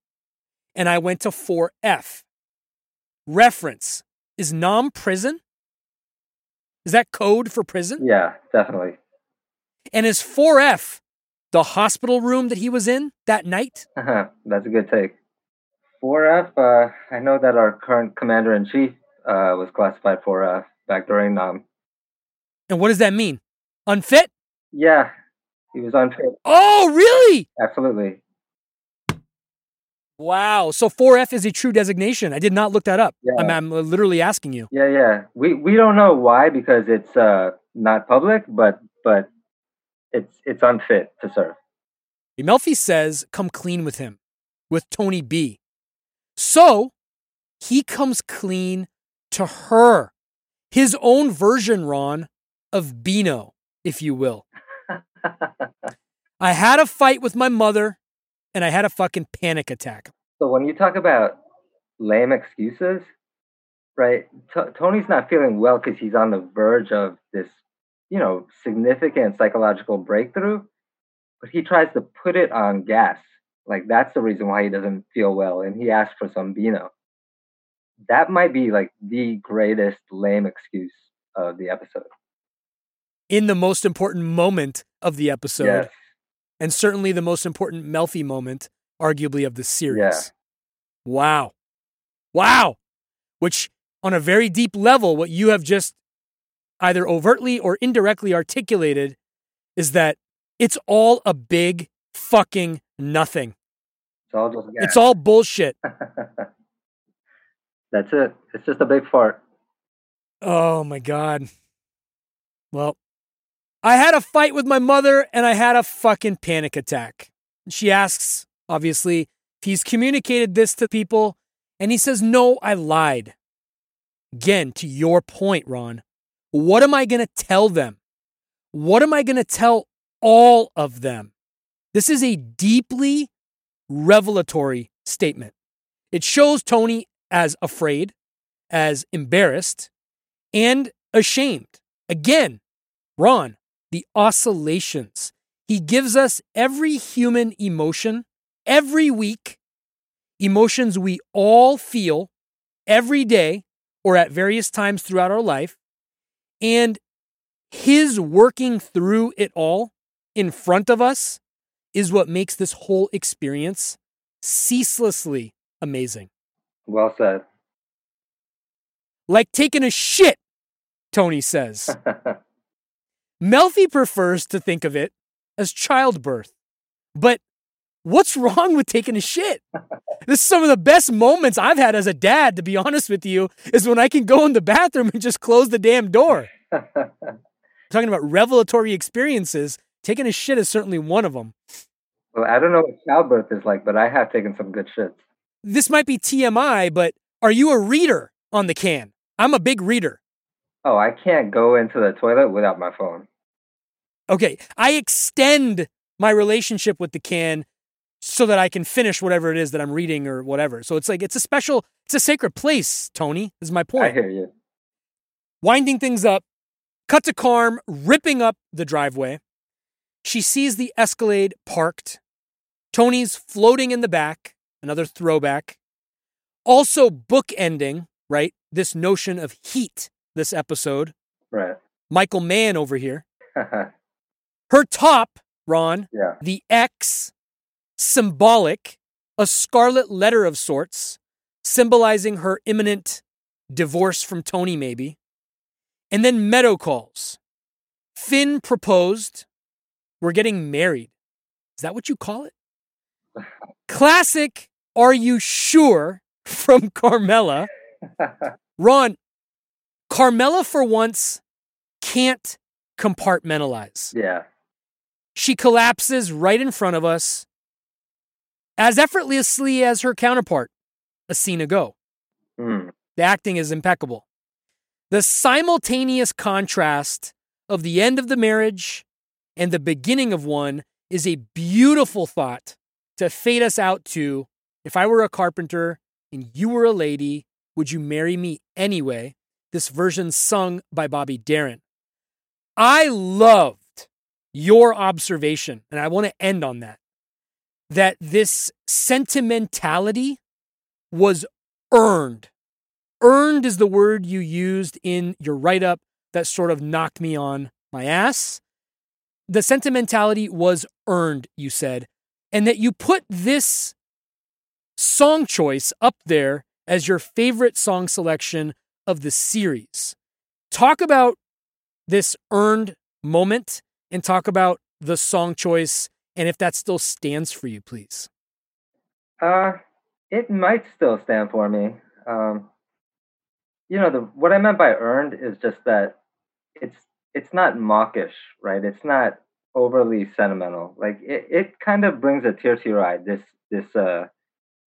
and I went to 4F. Reference Is Nam prison? Is that code for prison? Yeah, definitely. And is 4F the hospital room that he was in that night? Uh-huh. That's a good take. 4F, uh, I know that our current commander in chief uh, was classified 4F back during Nam. And what does that mean? Unfit? Yeah, he was unfit. Oh, really? Absolutely. Wow. So 4F is a true designation. I did not look that up. Yeah. I'm, I'm literally asking you. Yeah, yeah. We we don't know why because it's uh, not public, but but it's it's unfit to serve. Melfi says, come clean with him, with Tony B. So he comes clean to her, his own version, Ron, of Beano, if you will. I had a fight with my mother and I had a fucking panic attack. So when you talk about lame excuses, right? T- Tony's not feeling well because he's on the verge of this, you know, significant psychological breakthrough, but he tries to put it on gas. Like that's the reason why he doesn't feel well, and he asked for some Beano. That might be like the greatest lame excuse of the episode. In the most important moment of the episode, yes. and certainly the most important Melfi moment, arguably, of the series. Yeah. Wow. Wow. Which, on a very deep level, what you have just either overtly or indirectly articulated is that it's all a big fucking nothing. It's all just. It's all bullshit. That's it. It's just a big fart. Oh my God. Well, I had a fight with my mother and I had a fucking panic attack. She asks, obviously, if he's communicated this to people, and he says, No, I lied. Again, to your point, Ron, what am I going to tell them? What am I going to tell all of them? This is a deeply revelatory statement. It shows Tony as afraid, as embarrassed and ashamed. Again, Ron, the oscillations. He gives us every human emotion every week, emotions we all feel every day or at various times throughout our life. And his working through it all in front of us is what makes this whole experience ceaselessly amazing. Well said. Like taking a shit, Tony says. Melfi prefers to think of it as childbirth. But what's wrong with taking a shit? this is some of the best moments I've had as a dad, to be honest with you, is when I can go in the bathroom and just close the damn door. Talking about revelatory experiences, taking a shit is certainly one of them. well, I don't know what childbirth is like, but I have taken some good shits. This might be TMI, but are you a reader on the can? I'm a big reader. Oh, I can't go into the toilet without my phone. Okay, I extend my relationship with the can so that I can finish whatever it is that I'm reading or whatever. So it's like it's a special, it's a sacred place, Tony, is my point. I hear you. Winding things up, cut to Carm ripping up the driveway. She sees the Escalade parked. Tony's floating in the back, another throwback. Also bookending, right? This notion of heat this episode. Right. Michael Mann over here. Her top, Ron, yeah. the X, symbolic, a scarlet letter of sorts, symbolizing her imminent divorce from Tony, maybe. And then Meadow calls. Finn proposed. We're getting married. Is that what you call it? Classic, are you sure? From Carmela. Ron, Carmela for once can't compartmentalize. yeah. She collapses right in front of us as effortlessly as her counterpart, a scene ago. Mm. The acting is impeccable. The simultaneous contrast of the end of the marriage and the beginning of one is a beautiful thought to fade us out to if I were a carpenter and you were a lady, would you marry me anyway? This version sung by Bobby Darin. I loved your observation, and I want to end on that, that this sentimentality was earned. Earned is the word you used in your write up that sort of knocked me on my ass. The sentimentality was earned, you said, and that you put this song choice up there as your favorite song selection of the series. Talk about this earned moment and talk about the song choice and if that still stands for you, please. Uh, it might still stand for me. Um, you know, the what I meant by earned is just that it's it's not mawkish, right? It's not overly sentimental. Like it, it kind of brings a tear to your eye. This this uh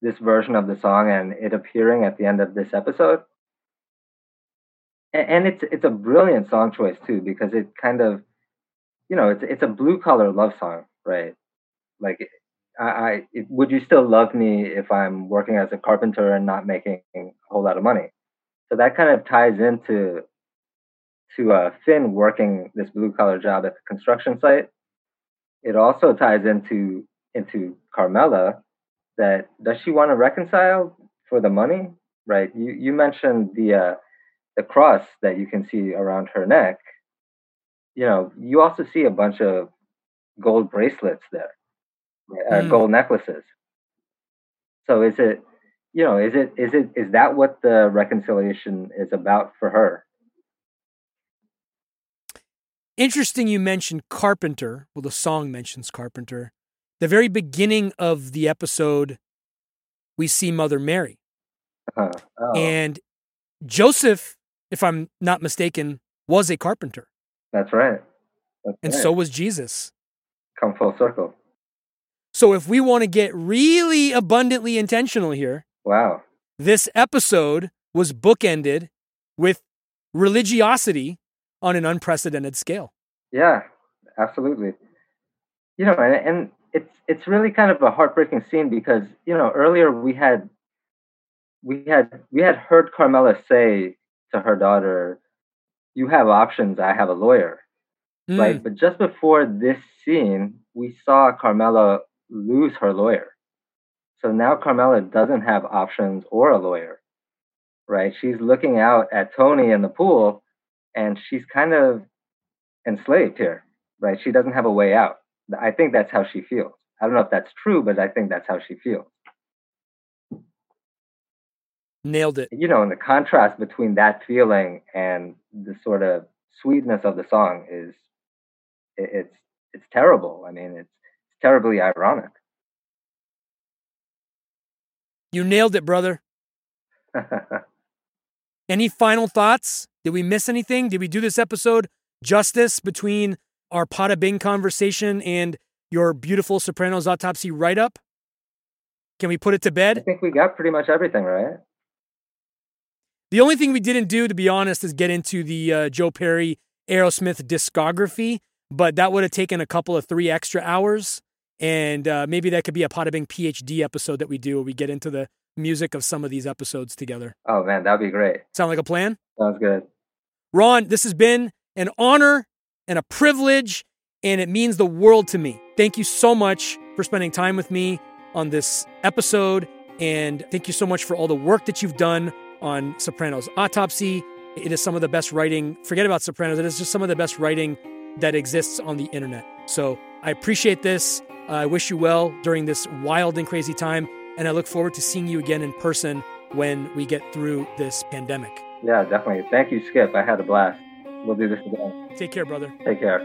this version of the song and it appearing at the end of this episode. And, it's it's a brilliant song choice too because it kind of, you know, it's it's a blue collar love song, right? Like I, I it, would you still love me if I'm working as a carpenter and not making a whole lot of money? So that kind of ties into to uh, Finn working this blue collar job at the construction site. It also ties into into Carmela that does she want to reconcile for the money? Right. You you mentioned the uh, the cross that you can see around her neck. You know, you also see a bunch of gold bracelets there, uh, Mm. gold necklaces. So is it, you know, is it is it is that what the reconciliation is about for her? Interesting you mentioned Carpenter. Well, the song mentions Carpenter. The very beginning of the episode, we see Mother Mary. Uh, oh, And Joseph, if I'm not mistaken, was a carpenter. that's right. That's And right. so was Jesus. come full circle. So if we want to get really abundantly intentional here, Wow. this episode was bookended with religiosity on an unprecedented scale. Yeah, absolutely. You know, and, and it's it's really kind of a heartbreaking scene because you know earlier we had we had we had heard Carmela say to her daughter, "You have options. I have a lawyer." Mm. Right, but just before this scene, we saw Carmela lose her lawyer. So now Carmela doesn't have options or a lawyer. Right? She's looking out at Tony in the pool and she's kind of enslaved here. Right? She doesn't have a way out. I think that's how she feels. I don't know if that's true, but I think that's how she feels. Nailed it. You know, and the contrast between that feeling and the sort of sweetness of the song is it's it's terrible. I mean, it's, it's terribly ironic. You nailed it, brother. Any final thoughts? Did we miss anything? Did we do this episode justice between our Pada Bing conversation and your beautiful Sopranos autopsy write up? Can we put it to bed? I think we got pretty much everything right. The only thing we didn't do, to be honest, is get into the uh, Joe Perry Aerosmith discography, but that would have taken a couple of three extra hours. And uh, maybe that could be a Pada Bing PhD episode that we do where we get into the music of some of these episodes together. Oh man, that'd be great. Sound like a plan? Sounds good. Ron, this has been an honor and a privilege, and it means the world to me. Thank you so much for spending time with me on this episode, and thank you so much for all the work that you've done on Sopranos Autopsy. It is some of the best writing, forget about Sopranos, it is just some of the best writing that exists on the internet. So I appreciate this. I wish you well during this wild and crazy time, and I look forward to seeing you again in person when we get through this pandemic. Yeah, definitely. Thank you, Skip. I had a blast. We'll do this again. Take care, brother. Take care.